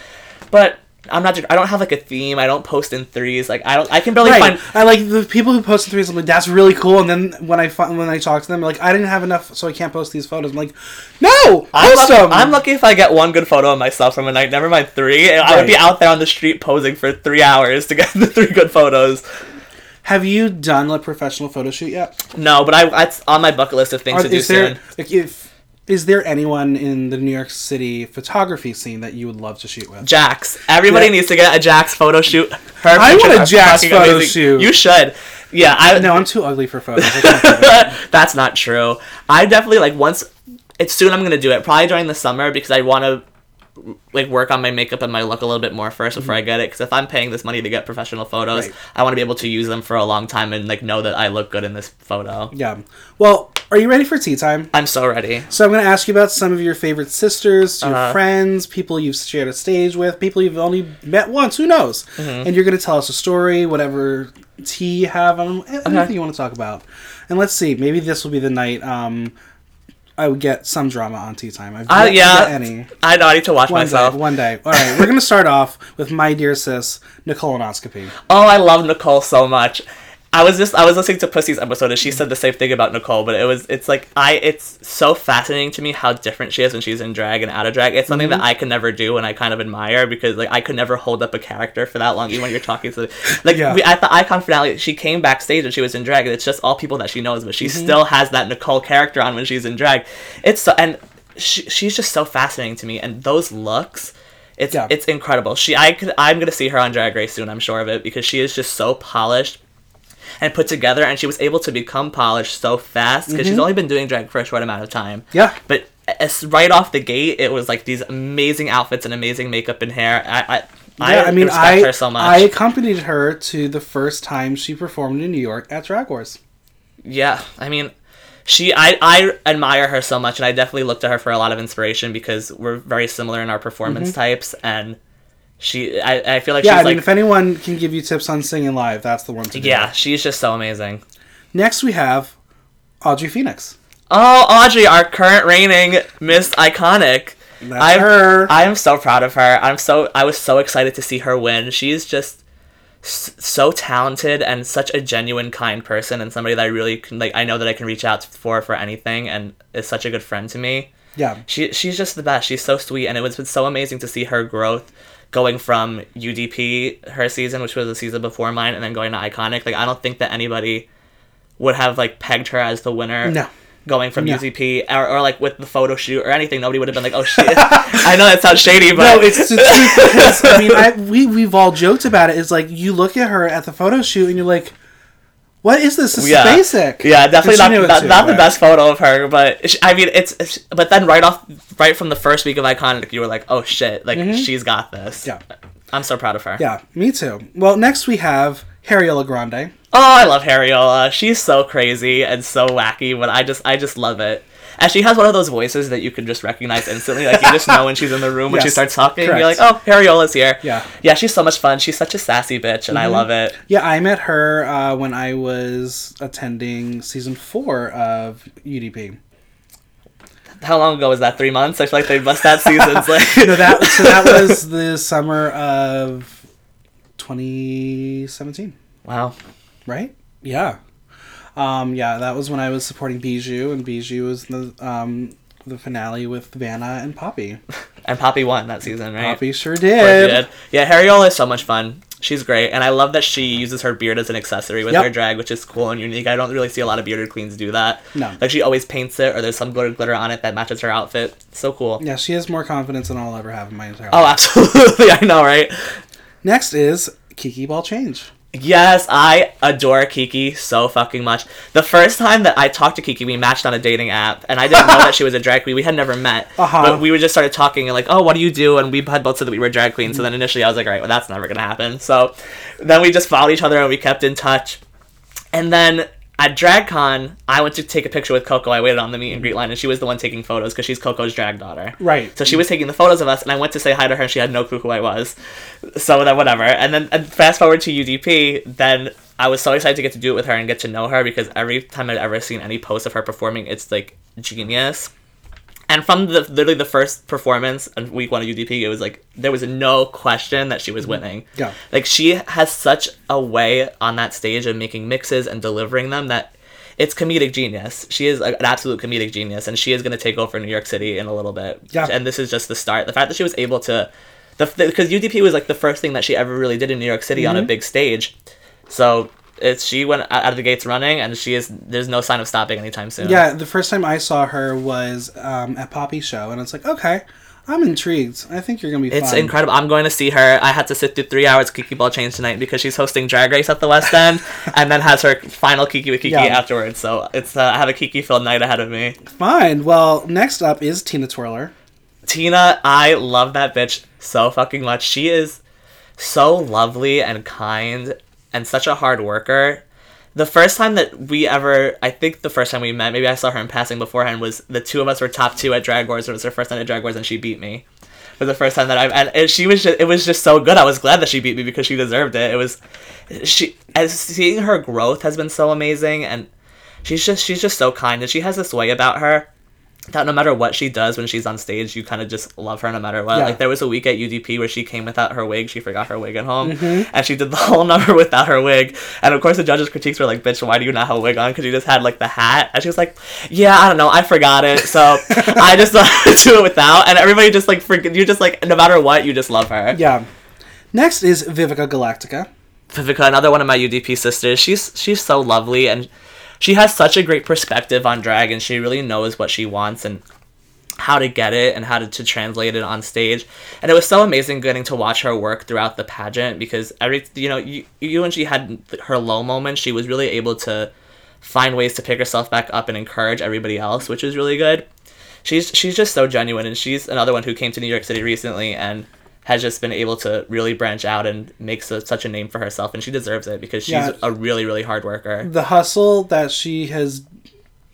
But I'm not. I don't have like a theme. I don't post in threes. Like I don't. I can barely Right. find. I like the people who post in threes. I'm like, that's really cool. And then when I find, when I talk to them, like, I didn't have enough, so I can't post these photos. I'm like, no, I'm post lucky, them. I'm lucky if I get one good photo of myself from a night. Never mind three. I would be out there on the street posing for three hours to get the three good photos. Have you done a professional photo shoot yet? No, but I it's on my bucket list of things Are- to do there soon. like, if is there anyone in the New York City photography scene that you would love to shoot with? Jax. Everybody Yeah. needs to get a Jax photo shoot. Her I want a Jax photo amazing. shoot. You should. Yeah, I No, I'm too ugly for photos. I can't do that. That's not true. I definitely like once it's soon I'm gonna do it. Probably during the summer because I want to like work on my makeup and my look a little bit more first before I mm-hmm. get it. Because if I'm paying this money to get professional photos, Right. I want to be able to use them for a long time and like know that I look good in this photo. yeah. Well, are you ready for tea time? I'm so ready. So I'm going to ask you about some of your favorite sisters, your Uh-huh. friends, people you've shared a stage with, people you've only met once. Who knows? Mm-hmm. And you're going to tell us a story, whatever tea you have, on anything you want to talk about. And let's see, maybe this will be the night um, I would get some drama on tea time. I've Uh, yeah. any. I know I need to watch One myself. day, one day. All right, we're going to start off with my dear sis, Nicole Nicolonoscopy. Oh, I love Nicole so much. I was just I was listening to Pussy's episode and she said the same thing about Nicole, but it was it's like I it's so fascinating to me how different she is when she's in drag and out of drag. It's something Mm-hmm. that I can never do and I kind of admire because like I could never hold up a character for that long even when you're talking to like Yeah. we, at the icon finale she came backstage and she was in drag and it's just all people that she knows but she Mm-hmm. still has that Nicole character on when she's in drag. It's so and she, she's just so fascinating to me and those looks it's Yeah. it's incredible. She I could I'm gonna see her on Drag Race soon. I'm sure of it because she is just so polished and put together, and she was able to become polished so fast because she's only been doing drag for a short amount of time. Mm-hmm. Yeah. But as, right off the gate, it was like these amazing outfits and amazing makeup and hair. I I, Yeah, I, mean, I so. I accompanied her to the first time she performed in New York at Drag Wars. Yeah, I mean, she I I admire her so much, and I definitely look to her for a lot of inspiration because we're very similar in our performance types, and she I, I feel like. Yeah, I she's mean, like if anyone can give you tips on singing live, that's the one to do. yeah, she's just so amazing. Next, we have Audrey Phoenix. Oh, Audrey, our current reigning Miss Iconic. That's I'm, her. I am so proud of her. I'm so I was so excited to see her win. She's just s- so talented and such a genuine kind person and somebody that I really can like I know that I can reach out for for anything and is such a good friend to me. Yeah. She she's just the best. She's so sweet and it was been so amazing to see her growth going from UDP her season which was the season before mine and then going to Iconic. Like I don't think that anybody would have like pegged her as the winner No. going from No. UDP or, or like with the photo shoot or anything, nobody would have been like, "Oh shit." I know that sounds shady, but No, it's the truth because I mean, I, we we've all joked about it. It's like you look at her at the photo shoot and you're like, "What is this? This yeah, is basic." Yeah, definitely And she knew not not, too, not the best photo of her, but she, I mean, it's, it's but then right off right from the first week of Iconic, you were like, "Oh shit!" Like she's got this. Mm-hmm. Yeah. I'm so proud of her. Yeah, me too. Well, next we have Harriola Grande. Oh, I love Harriola. She's so crazy and so wacky, but I just I just love it. And she has one of those voices that you can just recognize instantly. Like you just know when she's in the room when she starts talking. You're like, oh, Harriola's here. Yeah. Yeah, she's so much fun. She's such a sassy bitch, and I love it. Yeah, I met her uh, when I was attending season four of UDP. How long ago was that? Three months? I feel like they must have seasons. Like, No, that so that was the summer of 2017, wow. right? Yeah, um, yeah, that was when I was supporting Bijou, and Bijou was the um, the finale with Vanna and Poppy. And Poppy won that season, right? Poppy sure did. did. Yeah, Harriola is so much fun. She's great, and I love that she uses her beard as an accessory with Yep. her drag, which is cool and unique. I don't really see a lot of bearded queens do that. No. Like she always paints it, or there's some glitter glitter on it that matches her outfit. So cool. Yeah, she has more confidence than I'll ever have in my entire Oh, absolutely. I know, right? Next is Kiki Ball Change. Yes, I adore Kiki so fucking much. The first time that I talked to Kiki, we matched on a dating app, and I didn't know that she was a drag queen. We had never met, Uh-huh. but we were just started talking and like, oh, what do you do? And we had both said that we were drag queens. So then initially, I was like, all right, well, that's never gonna happen. So then we just followed each other and we kept in touch. And then at DragCon, I went to take a picture with Coco. I waited on the meet and greet line, and she was the one taking photos because she's Coco's drag daughter. Right. So she was taking the photos of us, and I went to say hi to her, and she had no clue who I was. So then, whatever. And then, and fast forward to UDP, then I was so excited to get to do it with her and get to know her because every time I'd ever seen any post of her performing, it's like genius. And from the literally the first performance on week one of UDP, it was like there was no question that she was mm-hmm. winning. Yeah. Like she has such a way on that stage of making mixes and delivering them that it's comedic genius. She is an absolute comedic genius, and she is going to take over New York City in a little bit. Yeah. And this is just the start. The fact that she was able to, the because UDP was like the first thing that she ever really did in New York City on a mm-hmm. big stage, so it's she went out of the gates running, and she is there's no sign of stopping anytime soon. Yeah, the first time I saw her was um, at Poppy's show, and it's like, okay, I'm intrigued. I think you're gonna be. It's fun. incredible. I'm going to see her. I had to sit through three hours of Kiki Ball Change tonight because she's hosting Drag Race at the West End, and then has her final Kiki with Kiki Yeah. afterwards. So it's uh, I have a Kiki filled night ahead of me. Fine. Well, next up is Tina Twirler. Tina, I love that bitch so fucking much. She is so lovely and kind and such a hard worker. The first time that we ever, I think the first time we met, maybe I saw her in passing beforehand, was the two of us were top two at Drag Wars. It was her first night at Drag Wars and she beat me. For the first time that I've, and, she was just, it was just so good. I was glad that she beat me because she deserved it. It was, she, as seeing her growth has been so amazing and she's just, she's just so kind and she has this way about her that no matter what she does when she's on stage, you kind of just love her no matter what. Yeah. Like there was a week at UDP where she came without her wig. She forgot her wig at home, Mm-hmm. and she did the whole number without her wig. And of course, the judges' critiques were like, "Bitch, why do you not have a wig on? Because you just had like the hat." And she was like, "Yeah, I don't know, I forgot it, so I just do it without." And everybody just like forget. You just like no matter what, you just love her. Yeah. Next is Vivica Galactica. Vivica, another one of my UDP sisters. She's she's so lovely and she has such a great perspective on drag and she really knows what she wants and how to get it and how to, to translate it on stage. And it was so amazing getting to watch her work throughout the pageant because every you know, you, you when she had her low moments, she was really able to find ways to pick herself back up and encourage everybody else, which is really good. She's she's just so genuine and she's another one who came to New York City recently and has just been able to really branch out and make so, such a name for herself and she deserves it because she's Yeah. a really really hard worker. The hustle that she has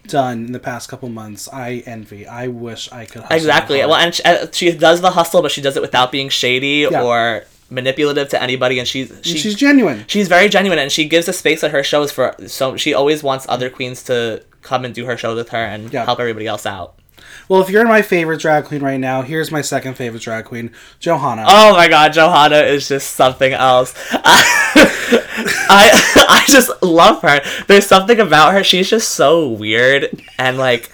done in the past couple months, I envy. I wish I could. Hustle Exactly. Well, and she, uh, she does the hustle, but she does it without being shady Yeah. or manipulative to anybody. And she's she, she's genuine. she's very genuine, and she gives a space at her shows for. So she always wants other queens to come and do her shows with her and Yeah. help everybody else out. Well, if you're my favorite drag queen right now, here's my second favorite drag queen, Johanna. Oh my god, Johanna is just something else. I I just love her. There's something about her. She's just so weird and like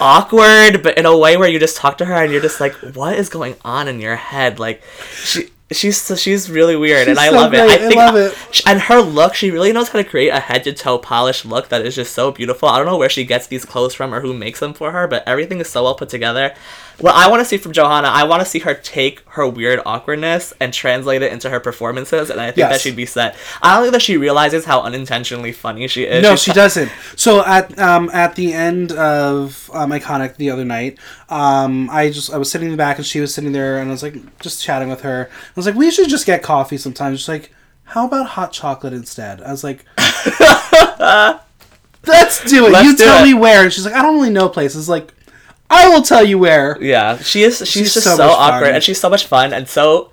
awkward, but in a way where you just talk to her and you're just like, what is going on in your head? Like she she's so she's really weird and I so love great. it. I think love it. and her look, she really knows how to create a head to toe polished look that is just so beautiful. I don't know where she gets these clothes from or who makes them for her, but everything is so well put together. What I want to see from Johanna, I want to see her take her weird awkwardness and translate it into her performances, and I think that she'd be set. I don't think that she realizes how unintentionally funny she is. no, She's she doesn't. So at um, at the end of um, Iconic the other night, um, I just I was sitting in the back and she was sitting there and I was like just chatting with her. I was like, we should just get coffee sometimes. She's like, how about hot chocolate instead? I was like, let's do it. Let's you tell it. me where. And she's like, I don't really know places. Like, I will tell you where. Yeah, she is. She's, She's just so so, awkward, fun. and she's so much fun, and so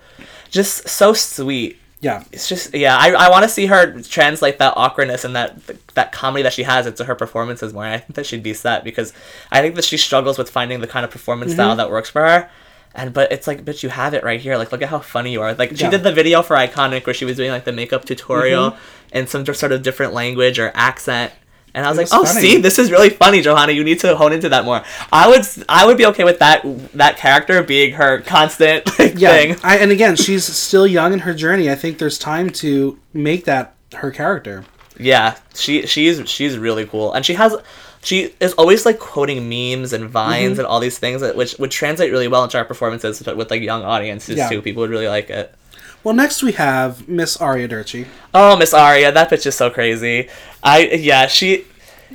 just so sweet. Yeah. It's just yeah, I, I want to see her translate that awkwardness and that that comedy that she has into her performances more. And I think that she'd be set because I think that she struggles with finding the kind of performance Mm-hmm. style that works for her. And but it's like, bitch, you have it right here. Like, look at how funny you are. Like, she Yeah. did the video for Iconic where she was doing like the makeup tutorial Mm-hmm. in some sort of different language or accent. And I was like, was oh, funny. see, this is really funny, Johanna. You need to hone into that more. I would, I would be okay with that, that character being her constant like, Yeah. thing. I, and again, she's still young in her journey. I think there's time to make that her character. Yeah, she she's she's really cool, and she has she is always like quoting memes and vines Mm-hmm. and all these things that which would translate really well into our performances with, with like young audiences Yeah. too. People would really like it. Well, next we have Miss Aria Derci. Oh, Miss Aria, that bitch is so crazy. I yeah, she,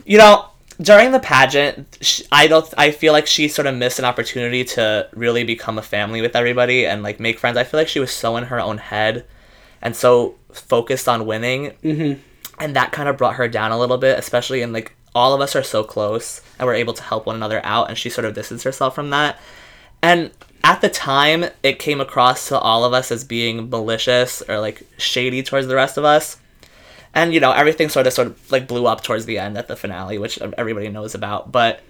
you know, during the pageant, sh I don't. I feel like she sort of missed an opportunity to really become a family with everybody and like make friends. I feel like she was so in her own head, and so focused on winning, mm-hmm. and that kind of brought her down a little bit. Especially in like all of us are so close and we're able to help one another out, and she sort of distanced herself from that. And at the time, it came across to all of us as being malicious or like shady towards the rest of us. And you know, everything sort of sort of like blew up towards the end at the finale, which everybody knows about. But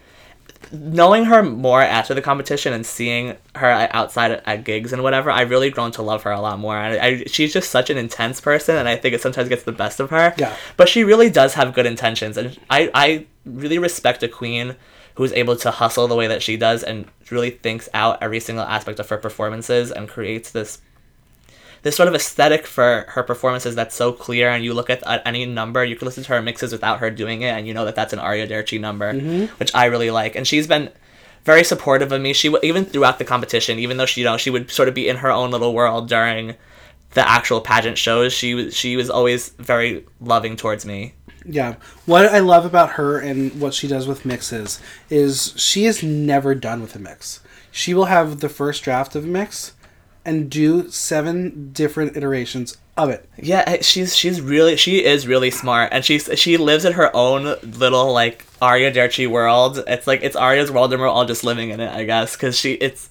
knowing her more after the competition and seeing her outside at, gigs and whatever, I've really grown to love her a lot more. And I, she's just such an intense person, and I think it sometimes gets the best of her. Yeah. But she really does have good intentions, and I I really respect a queen who's able to hustle the way that she does and really thinks out every single aspect of her performances and creates this this sort of aesthetic for her performances that's so clear. And you look at, at any number you can listen to her mixes without her doing it. And you know that that's an Aria Derci number mm-hmm. which I really like. And she's been very supportive of me. She even throughout the competition even though she you know she would sort of be in her own little world during the actual pageant shows she was she was always very loving towards me Yeah. What I love about her and what she does with mixes is she is never done with a mix. She will have the first draft of a mix and do seven different iterations of it. Yeah, she's she's really she is really smart, and she's she lives in her own little like Aria Derci world. It's like it's Aria's world, and we're all just living in it, I guess, because she it's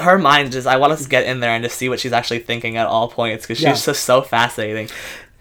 her mind just I want us to get in there and just see what she's actually thinking at all points because she's Yeah. just so fascinating.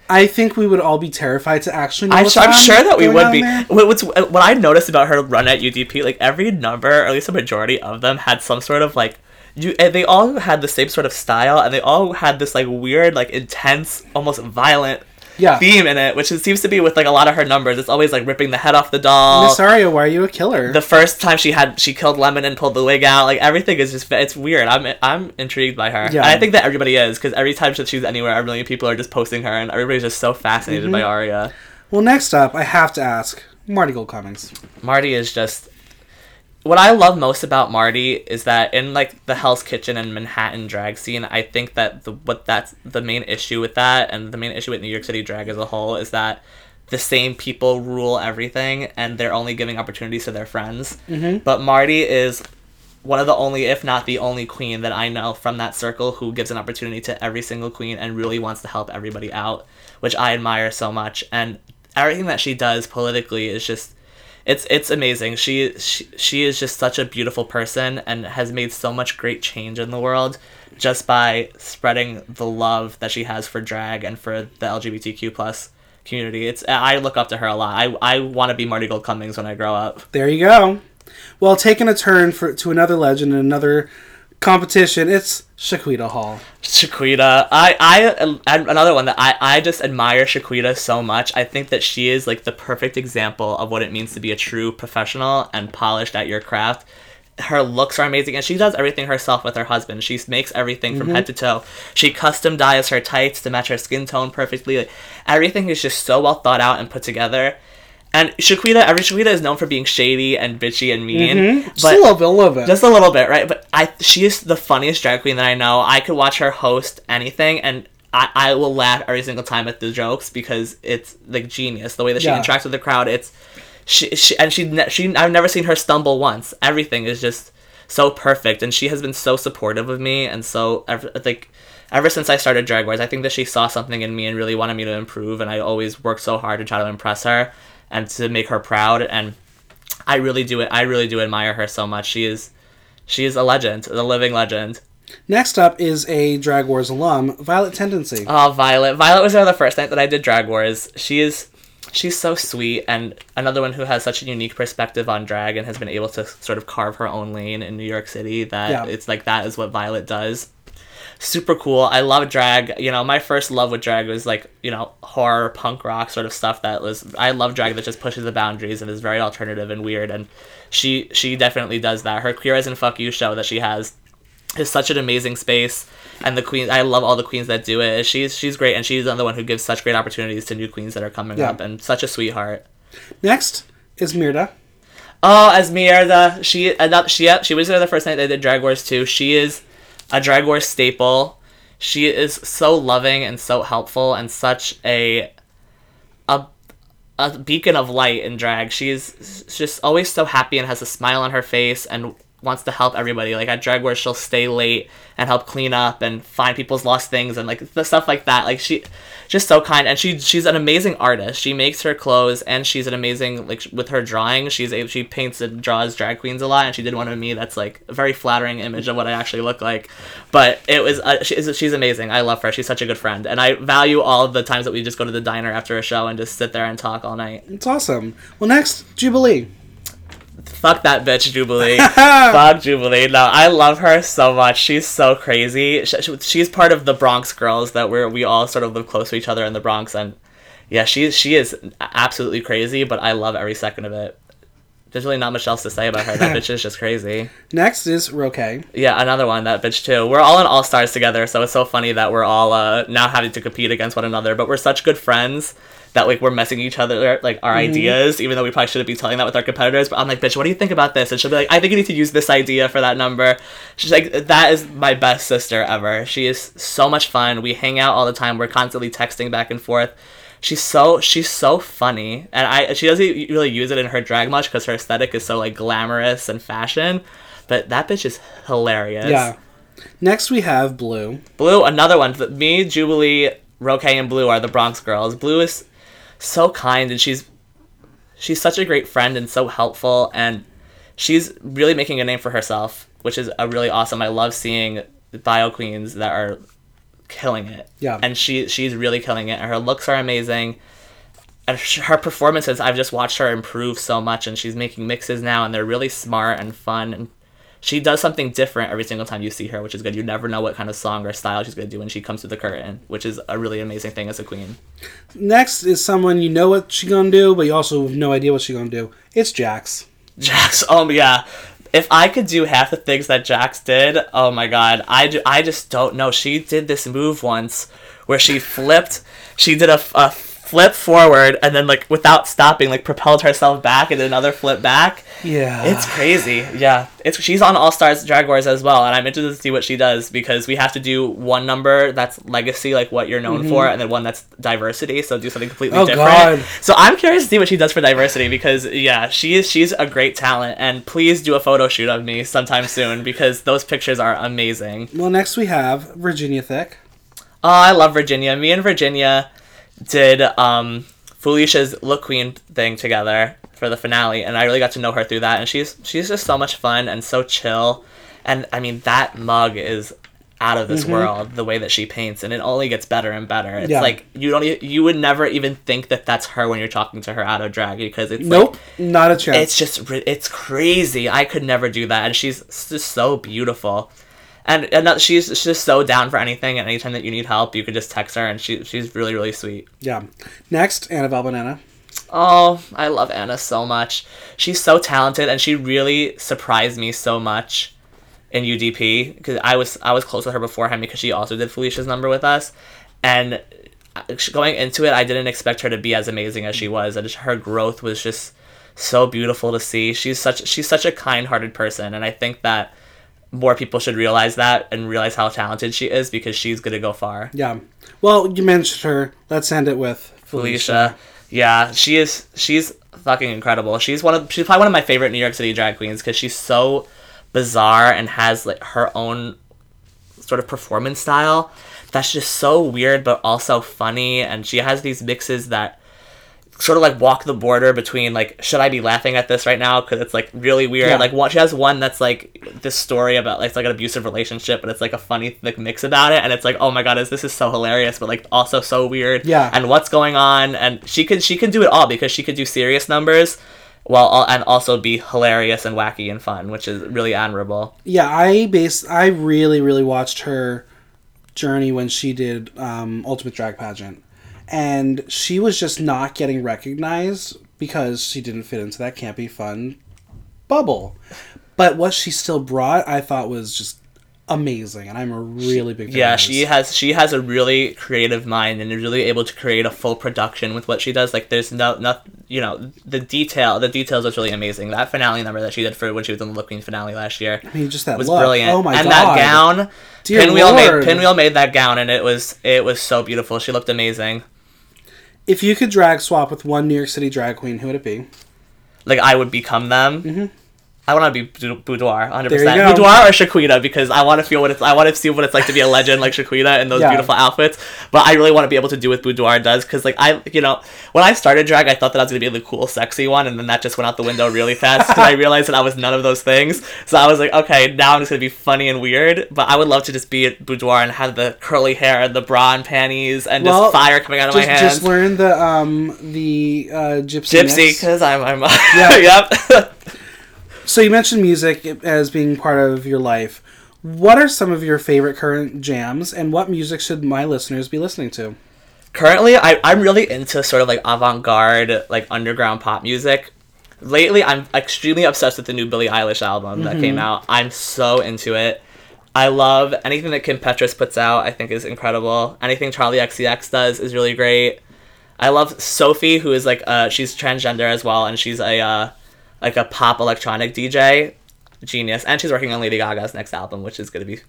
I think we would all be terrified to actually know I, what's I'm sure that we would be. What, what's uh, what I noticed about her run at UDP, like every number, or at least a majority of them, had some sort of like you. And they all had the same sort of style, and they all had this like weird, like intense, almost violent Yeah. theme in it, which it seems to be with like a lot of her numbers. It's always like ripping the head off the doll. Miss Aria, why are you a killer? the first time she had she killed Lemon and pulled the wig out, like everything is just it's weird. I'm I'm intrigued by her. Yeah. And I think that everybody is because every time she's anywhere, a million people are just posting her, and everybody's just so fascinated by Mm-hmm. Aria. well, next up, I have to ask Marti Gould Cummings. Marti is just what I love most about Marti is that in like the Hell's Kitchen and Manhattan drag scene, I think that the what that's the main issue with that and the main issue with New York City drag as a whole is that the same people rule everything and they're only giving opportunities to their friends. Mm-hmm. But Marti is one of the only, if not the only queen that I know from that circle who gives an opportunity to every single queen and really wants to help everybody out, which I admire so much. And everything that she does politically is just it's it's amazing. She, she she is just such a beautiful person and has made so much great change in the world just by spreading the love that she has for drag and for the LGBTQ plus community. It's I look up to her a lot. I I want to be Marti Gould Cummings when I grow up. There you go. Well, taking a turn for to another legend and another competition, it's Shequida Hall. Shequida, I, I, another one that I, I just admire Shequida so much. I think that she is like the perfect example of what it means to be a true professional and polished at your craft. Her looks are amazing, and she does everything herself with her husband. She makes everything from mm-hmm. head to toe. She custom dyes her tights to match her skin tone perfectly. Like, everything is just so well thought out and put together. And Shequida, every Shequida is known for being shady and bitchy and mean, Just a little bit, a little bit. just a little bit, right? But I, she is the funniest drag queen that I know. I could watch her host anything, and I, I will laugh every single time at the jokes because it's like genius. The way that she Yeah. interacts with the crowd, it's she, she and she, she. I've never seen her stumble once. Everything is just so perfect, and she has been so supportive of me, and so like ever since I started Drag Wars, I think that she saw something in me and really wanted me to improve, and I always worked so hard to try to impress her and to make her proud. And I really do it. I really do admire her so much. She is, she is a legend, a living legend. Next up is a Drag Wars alum, Violet Tendency. Oh, Violet. Violet was there the first night that I did Drag Wars. She is she's so sweet and another one who has such a unique perspective on drag and has been able to sort of carve her own lane in New York City that Yeah. it's like that is what Violet does. Super cool. I love drag. You know, my first love with drag was like, you know, horror, punk rock sort of stuff that was I love drag that just pushes the boundaries and is very alternative and weird and she she definitely does that. Her Queer as in Fuck You show that she has is such an amazing space and the queen I love all the queens that do it. She's she's great and she's another one who gives such great opportunities to new queens that are coming Yeah. up and such a sweetheart. Next is Mirda. Oh, Esmeralda, she uh, another she she was there the first night they did Drag Wars too. She is a Drag Wars staple. She is so loving and so helpful and such a a a beacon of light in drag. She's just always so happy and has a smile on her face and wants to help everybody. Like at Drag Wars, she'll stay late and help clean up and find people's lost things and like the stuff like that. Like she, just so kind and she she's an amazing artist. She makes her clothes and she's an amazing like with her drawing. She's a, she paints and draws drag queens a lot and she did one of me that's like a very flattering image of what I actually look like. But it was uh, she's she's amazing. I love her. She's such a good friend and I value all of the times that we just go to the diner after a show and just sit there and talk all night. It's awesome. Well, next, Jubilee. Fuck that bitch, Jubilee. Fuck Jubilee. No, I love her so much. She's so crazy. Sh- sh- She's part of the Bronx girls that we're we all sort of live close to each other in the Bronx, and yeah, she she is absolutely crazy. But I love every second of it. There's really not much else to say about her. That bitch is just crazy. Next is Roque. Yeah, another one, that bitch too. We're all in All Stars together, so it's so funny that we're all uh, now having to compete against one another. But we're such good friends that like we're messing each other like our mm-hmm. ideas, even though we probably shouldn't be telling that with our competitors. But I'm like, bitch, what do you think about this? And she'll be like, I think you need to use this idea for that number. She's like, that is my best sister ever. She is so much fun. We hang out all the time. We're constantly texting back and forth. She's so she's so funny, and I she doesn't really use it in her drag much because her aesthetic is so like glamorous and fashion. But that bitch is hilarious. Yeah. Next we have Blue. Blue, another one. Me, Jubilee, Roque, and Blue are the Bronx girls. Blue is so kind and she's she's such a great friend and so helpful and she's really making a name for herself, which is a really awesome. I love seeing bio queens that are killing it. Yeah. And she she's really killing it. And her looks are amazing. And her performances, I've just watched her improve so much, and she's making mixes now, and they're really smart and fun. And she does something different every single time you see her, which is good. You never know what kind of song or style she's gonna do when she comes to the curtain, which is a really amazing thing as a queen. Next is someone you know what she gonna do, but you also have no idea what she gonna do. It's Jax. Jax, oh yeah. If I could do half the things that Jax did, oh my god, I, ju- I just don't know. She did this move once where she flipped, she did a, a flip forward and then like without stopping, like propelled herself back and another flip back. Yeah. It's crazy. Yeah. It's she's on All Stars Drag Wars as well, and I'm interested to see what she does because we have to do one number that's legacy, like what you're known for, and then one that's diversity. So do something completely Mm-hmm. Oh, different. God. So I'm curious to see what she does for diversity because yeah, she is she's a great talent, and please do a photo shoot of me sometime soon because those pictures are amazing. well, next we have Virginia Thick. Oh, I love Virginia. Me and Virginia did um Felicia's Look Queen thing together for the finale, and I really got to know her through that. And she's she's just so much fun and so chill. And I mean that mug is out of this Mm-hmm. world the way that she paints and it only gets better and better it's Yeah. like you don't e- you would never even think that that's her when you're talking to her out of drag because it's Nope, like, not a chance. it's just it's crazy. I could never do that, and she's just so beautiful, and, and not- she's she's just so down for anything. And anytime that you need help, you can just text her, and she she's really really sweet. yeah. Next, Annabelle Banana. Oh, I love Anna so much. She's so talented, and she really surprised me so much in UDP because I was I was close with her beforehand because she also did Felicia's number with us, and uh, going into it, I didn't expect her to be as amazing as she was, and her growth was just so beautiful to see. She's such she's such a kind-hearted person, and I think that more people should realize that and realize how talented she is because she's gonna go far. Yeah. Well, you mentioned her. Let's end it with Felicia. Yeah, she is. She's fucking incredible. She's one of. She's probably one of my favorite New York City drag queens because she's so bizarre and has like her own sort of performance style that's just so weird but also funny and she has these mixes that sort of like walk the border between like should I be laughing at this right now? Because it's like really weird. Yeah. like what she has one that's like this story about like it's like an abusive relationship but it's like a funny like mix about it and it's like oh my god is this is so hilarious but like also so weird. Yeah. and what's going on? And she could she could do it all because she could do serious numbers while and also be hilarious and wacky and fun which is really admirable. Yeah, I base I really really watched her journey when she did um, Ultimate Drag Pageant, and she was just not getting recognized because she didn't fit into that campy fun bubble. But what she still brought, I thought was just amazing, and I'm a really big fan. yeah she has she has a really creative mind and is really able to create a full production with what she does like there's no no you know the detail the details was really amazing that finale number that she did for when she was in the Look Queen finale last year I mean, just that was look. brilliant Oh my and god! And that gown Dear pinwheel Lord. made pinwheel made that gown and it was it was so beautiful she looked amazing If you could drag swap with one New York City drag queen, who would it be? like I would become them. Mm-hmm. I want to be Boudoir, 100%. There you go. Boudoir or Shequida because I want to feel what it's I want to see what it's like to be a legend like Shequida in those Yeah. beautiful outfits. But I really want to be able to do what Boudoir does because like I you know when I started drag I thought that I was gonna be the cool sexy one and then that just went out the window really fast because I realized that I was none of those things. So I was like okay now I'm just gonna be funny and weird. But I would love to just be at Boudoir and have the curly hair and the bra and panties and Well, just fire coming out of Just, my hands. just learn the um the uh, gypsy. Gypsy because I'm I'm Yeah. yep. So you mentioned music as being part of your life. What are some of your favorite current jams, and what music should my listeners be listening to? currently I, i'm really into sort of like avant-garde like underground pop music. Lately i'm extremely obsessed with the new billie eilish album that came out. I'm so into it. I love anything that kim petras puts out i think is incredible. Anything charlie xcx does is really great. I love sophie who is like uh she's transgender as well and she's a uh like a pop electronic dj genius. And she's working on lady gaga's next album which is going to be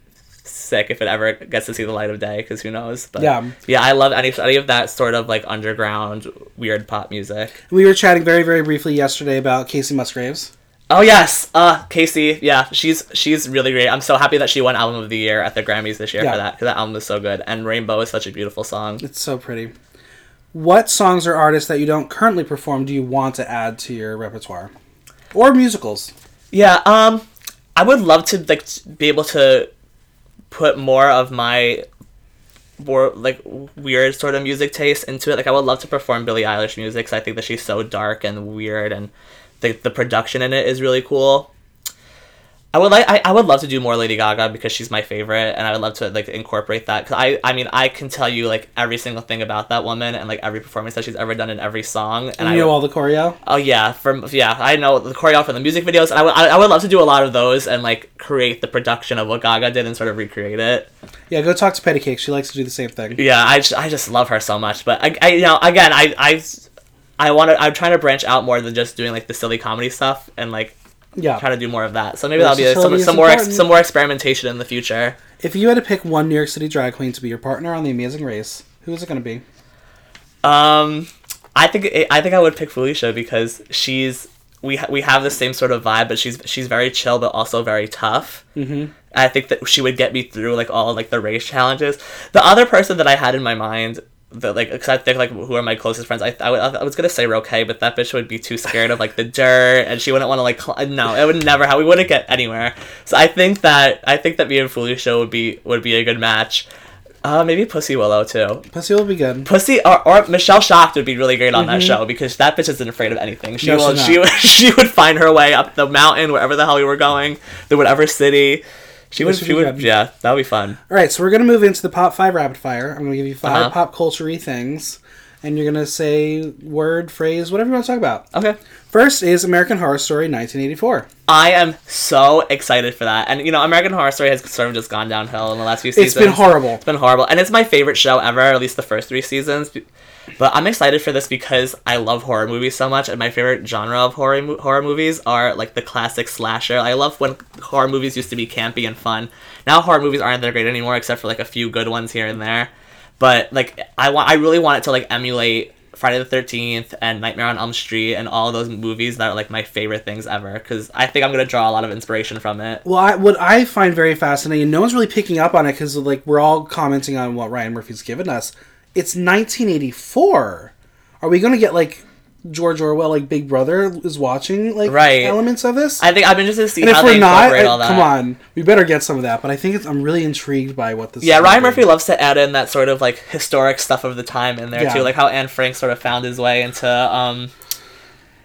sick if it ever gets to see the light of day because who knows? But Yeah. yeah i love any, any of that sort of like underground weird pop music. We were chatting very, very briefly yesterday about Kacey Musgraves. oh yes. Uh Kacey. Yeah she's she's really great. I'm so happy that she won album of the year at the grammys this year Yeah. for that because that album is so good. And rainbow is such a beautiful song. It's so pretty. What songs or artists that you don't currently perform do you want to add to your repertoire, or musicals? Yeah, um, I would love to like be able to put more of my more like weird sort of music taste into it. Like I would love to perform Billie Eilish music 'cause I think that she's so dark and weird, and the the production in it is really cool. I would like I, I would love to do more Lady Gaga because she's my favorite, and I would love to like incorporate that because I I mean I can tell you like every single thing about that woman and like every performance that she's ever done in every song, and And I you know all the choreo. Oh yeah, from yeah, I know the choreo from the music videos. And I would I, I would love to do a lot of those and like create the production of what Gaga did and sort of recreate it. Yeah, go talk to Petty Cake. She likes to do the same thing. Yeah, I just, I just love her so much. But I, I you know again I I I want to I'm trying to branch out more than just doing like the silly comedy stuff and like Yeah. try to do more of that. So maybe that'll be some some more ex, some more experimentation in the future. If you had to pick one New York City drag queen to be your partner on The Amazing Race, who is it going to be? Um, I think it, I think I would pick Felicia because she's we ha- we have the same sort of vibe, but she's she's very chill but also very tough. Mm-hmm. I think that she would get me through like all like the race challenges. The other person that I had in my mind. That like, cause I think like who are my closest friends? I, I, I was gonna say Roque, but that bitch would be too scared of like the dirt, and she wouldn't want to like. Cl- no, it would never. How we wouldn't get anywhere. So I think that I think that me and Felicia would be would be a good match. Uh, maybe Pussy Willow too. Pussy will be good. Pussy or, or Michelle Shocked would be really great on that show because that bitch isn't afraid of anything. She Mm-hmm. No, will she would she would find her way up the mountain wherever the hell we were going, the whatever city. She would she would yeah, that would be fun. All right, so we're going to move into the pop five rapid fire. I'm going to give you 5 Uh-huh. pop culture things, and you're to say word, phrase, whatever you want to talk about. Okay. First is American Horror Story 1984. I am so excited for that. And you know, American Horror Story has sort of just gone downhill in the last few seasons. It's been horrible. It's been horrible. And it's my favorite show ever, at least the first three seasons. But I'm excited for this because I love horror movies so much, and my favorite genre of horror mo- horror movies are like the classic slasher. I love when horror movies used to be campy and fun. Now horror movies aren't that great anymore, except for like a few good ones here and there. But like I want, I really want it to like emulate Friday the Thirteenth and Nightmare on Elm Street and all those movies that are like my favorite things ever because I think I'm gonna draw a lot of inspiration from it. Well, I, what I find very fascinating, no one's really picking up on it because like we're all commenting on what Ryan Murphy's given us. It's 1984. Are we to get like George Orwell, like Big Brother, is watching like Right. elements of this? I think I'm interested to see and if we're not, incorporate all that. come on, we better get some of that. But I think it's, I'm really intrigued by what this. Yeah, Ryan. Murphy loves to add in that sort of like historic stuff of the time in there Yeah. too, like how Anne Frank sort of found his way into um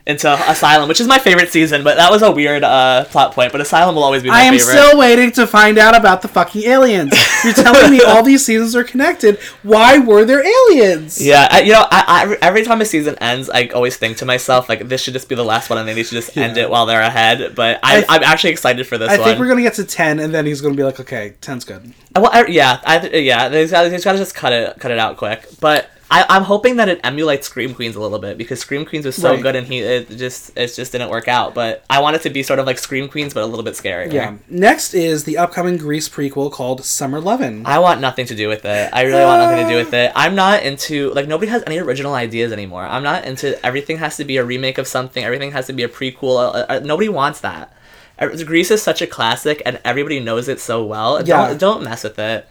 into Asylum, which is my favorite season, but that was a weird uh plot point. But Asylum will always be my I am favorite. still waiting to find out about the fucking aliens. You're telling me all these seasons are connected. Why were there aliens? Yeah, I, you know, I, I, every time a season ends, I always think to myself like this should just be the last one, and they should just end it while they're ahead. But I, I- I'm actually excited for this I one. think we're gonna get to ten, and then he's gonna be like, "Okay, 10's good." Well, I, yeah, I, yeah, he's got to just cut it, cut it out quick. But I, I'm hoping that it emulates Scream Queens a little bit because Scream Queens was so Right. good and he it just it just didn't work out. But I want it to be sort of like Scream Queens, but a little bit scarier. Yeah. Next is the upcoming Grease prequel called Summer Lovin'. I want nothing to do with it. I really want nothing to do with it. I'm not into like nobody has any original ideas anymore. I'm not into everything has to be a remake of something. Everything has to be a prequel. Uh, uh, nobody wants that. Uh, Grease is such a classic, and everybody knows it so well. Yeah. Don't don't mess with it.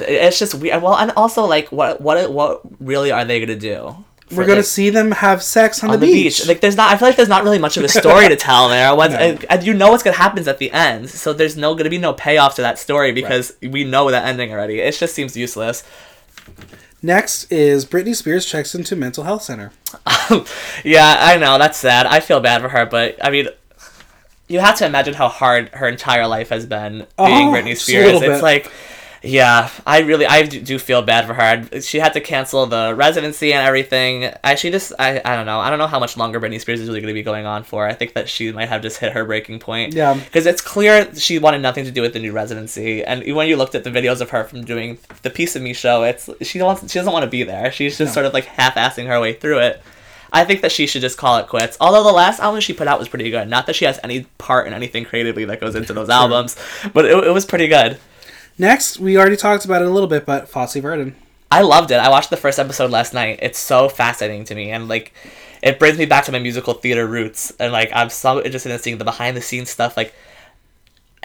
It's just weird. Well, and also like what what what really are they gonna do? We're gonna like, see them have sex on, on the, beach. Like there's not. I feel like there's not really much of a story to tell there. Once, No. and, you know what's gonna happen at the end, so there's no gonna be no payoff to that story because we know that ending already. It just seems useless. Next is Britney Spears checks into mental health center. yeah, I know that's sad. I feel bad for her, but I mean, you have to imagine how hard her entire life has been being Oh, Britney Spears. It's bit. like, yeah, I really, I do feel bad for her. She had to cancel the residency and everything. I, she just, I, I don't know. I don't know how much longer Britney Spears is really going to be going on for. I think that she might have just hit her breaking point. Yeah. Because it's clear she wanted nothing to do with the new residency, and when you looked at the videos of her from doing the Piece of Me show, it's she wants, she doesn't want to be there. She's just No. sort of like half-assing her way through it. I think that she should just call it quits. Although the last album she put out was pretty good. Not that she has any part in anything creatively that goes into those albums, but it, it was pretty good. Next, we already talked about it a little bit, but Fosse Verdon. I loved it. I watched the first episode last night. It's so fascinating to me, and like, it brings me back to my musical theater roots. And like, I'm so interested in seeing the behind the scenes stuff. Like,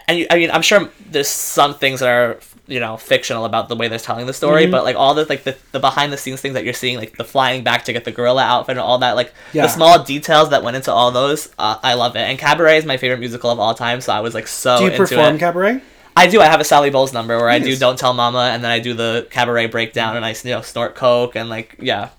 and I mean, I'm sure there's some things that are you know fictional about the way they're telling the story, Mm-hmm. but like all the like the, the behind the scenes things that you're seeing, like the flying back to get the gorilla outfit and all that, like Yeah. the small details that went into all those, uh, I love it. And Cabaret is my favorite musical of all time, so I was like so Do you into perform it. cabaret? I do. I have a Sally Bowles number where I do "Don't Tell Mama" and then I do the cabaret breakdown and I you know snort coke and like yeah.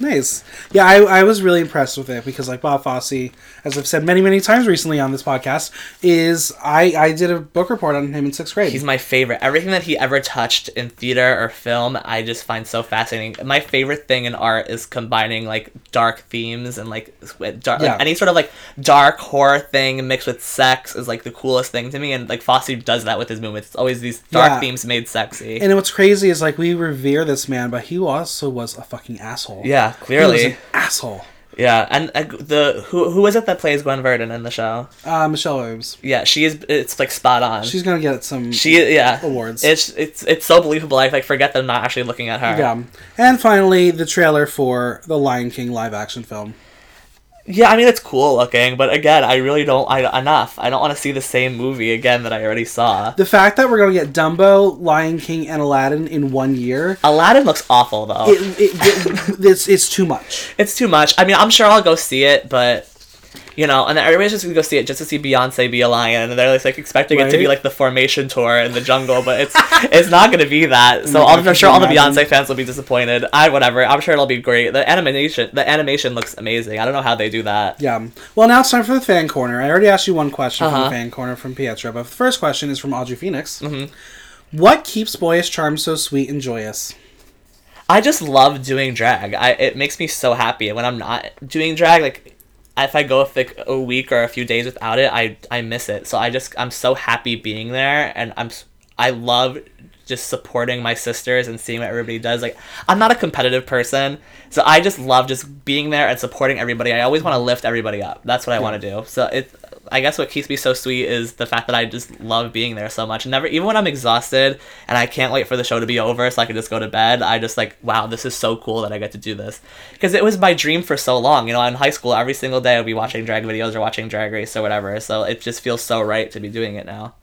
Nice. Yeah, I, I was really impressed with it because, like Bob Fosse, as I've said many, many times recently on this podcast, is I, I did a book report on him in sixth grade. He's my favorite. Everything that he ever touched in theater or film, I just find so fascinating. My favorite thing in art is combining like dark themes and like dark, Yeah. like any sort of like dark horror thing mixed with sex is like the coolest thing to me. And like Fosse does that with his movements. It's always these dark Yeah. themes made sexy. and what's crazy is like we revere this man, but he also was a fucking asshole. yeah, he was clearly. an asshole. Yeah, and uh, the who who is it that plays Gwen Verdon in the show? Uh, Michelle Williams. Yeah, she is. It's like spot on. She's gonna get some. she yeah awards. It's it's it's so believable. I like forget them not actually looking at her. yeah. And finally, the trailer for the Lion King live action film. Yeah, I mean it's cool looking, but again, I really don't. I enough. I don't want to see the same movie again that I already saw. The fact that we're gonna get Dumbo, Lion King, and Aladdin in one year, Aladdin looks awful though. it, it, it, it's it's too much. it's too much. I mean, I'm sure I'll go see it, but you know, and then everybody's just gonna go see it just to see Beyonce be a lion, and they're like, like expecting it to be like the formation tour in the jungle, but it's it's not gonna be that. So God, I'm sure all the? Beyonce fans will be disappointed. I whatever. I'm sure it'll be great. The animation, the animation looks amazing. I don't know how they do that. Yeah. Well, now it's time for the fan corner. I already asked you one question from Uh-huh. the fan corner from Pietro, but the first question is from Audrey Phoenix. Mhm. What keeps boyish charm so sweet and joyous? I just love doing drag. I it makes me so happy. And when I'm not doing drag, like if I go like a week or a few days without it, I I miss it. So I just I'm so happy being there, and I'm I love just supporting my sisters and seeing what everybody does. Like I'm not a competitive person, so I just love just being there and supporting everybody. I always want to lift everybody up. That's what I want to do. So it I guess what keeps me so sweet is the fact that I just love being there so much. And Never even when I'm exhausted and I can't wait for the show to be over so I can just go to bed, I just like, wow, this is so cool that I get to do this. Because it was my dream for so long. You know, in high school every single day I'd be watching drag videos or watching drag race or whatever. So it just feels so right to be doing it now.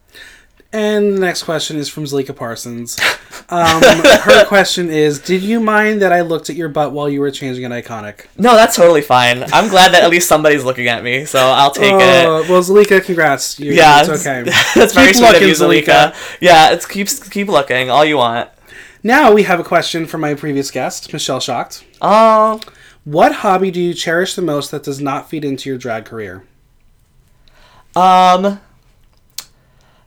And the next question is from Zalika Parsons. Um, her question is Did you mind that I looked at your butt while you were changing an iconic? No, that's totally fine. I'm glad that at least somebody's looking at me, so I'll take Oh, it. well, Zalika, congrats. You, Yeah, it's okay. that's very Keep sweet of you, Zalika. Yeah, it's keep keep looking all you want. Now we have a question from my previous guest, Michelle Shocked. Oh, What hobby do you cherish the most that does not feed into your drag career? Um,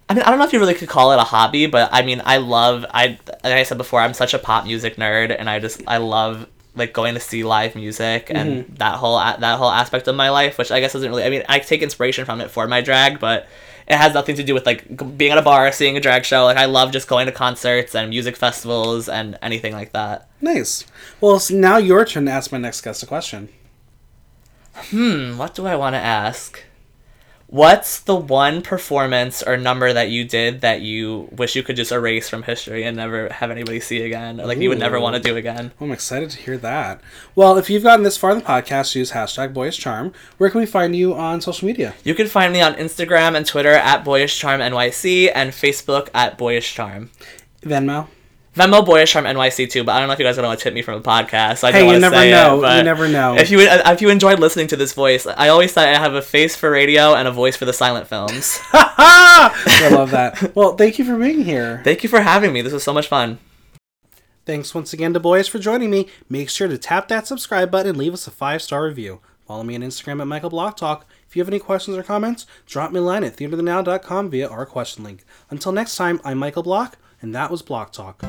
I mean, I don't know if you really could call it a hobby, but I mean, I love I like I said before, I'm such a pop music nerd, and I just I love like going to see live music and that whole that whole aspect of my life, which I guess doesn't really. I mean, I take inspiration from it for my drag, but it has nothing to do with like being at a bar, seeing a drag show. Like I love just going to concerts and music festivals and anything like that. Nice. Well, now your turn to ask my next guest a question. Hmm, what do I want to ask? What's the one performance or number that you did that you wish you could just erase from history and never have anybody see again? Or like you would never want to do again? I'm excited to hear that. Well, if you've gotten this far in the podcast, use hashtag boyish charm. Where can we find you on social media? You can find me on Instagram and Twitter at Boyish Charm NYC and Facebook at Boyish Charm. Venmo. Venmo Boyish Charm NYC too, but I don't know if you guys are gonna want to tip me from a podcast. So I Hey, you never say know. It, You never know. If you if you enjoyed listening to this voice, I always thought I have a face for radio and a voice for the silent films. I love that. Well, thank you for being here. Thank you for having me. This was so much fun. Thanks once again to Boys for joining me. Make sure to tap that subscribe button and leave us a five star review. Follow me on Instagram at Michael Block Talk. If you have any questions or comments, drop me a line at theaterthenow.com via our question link. Until next time, I'm Michael Block, and that was Block Talk.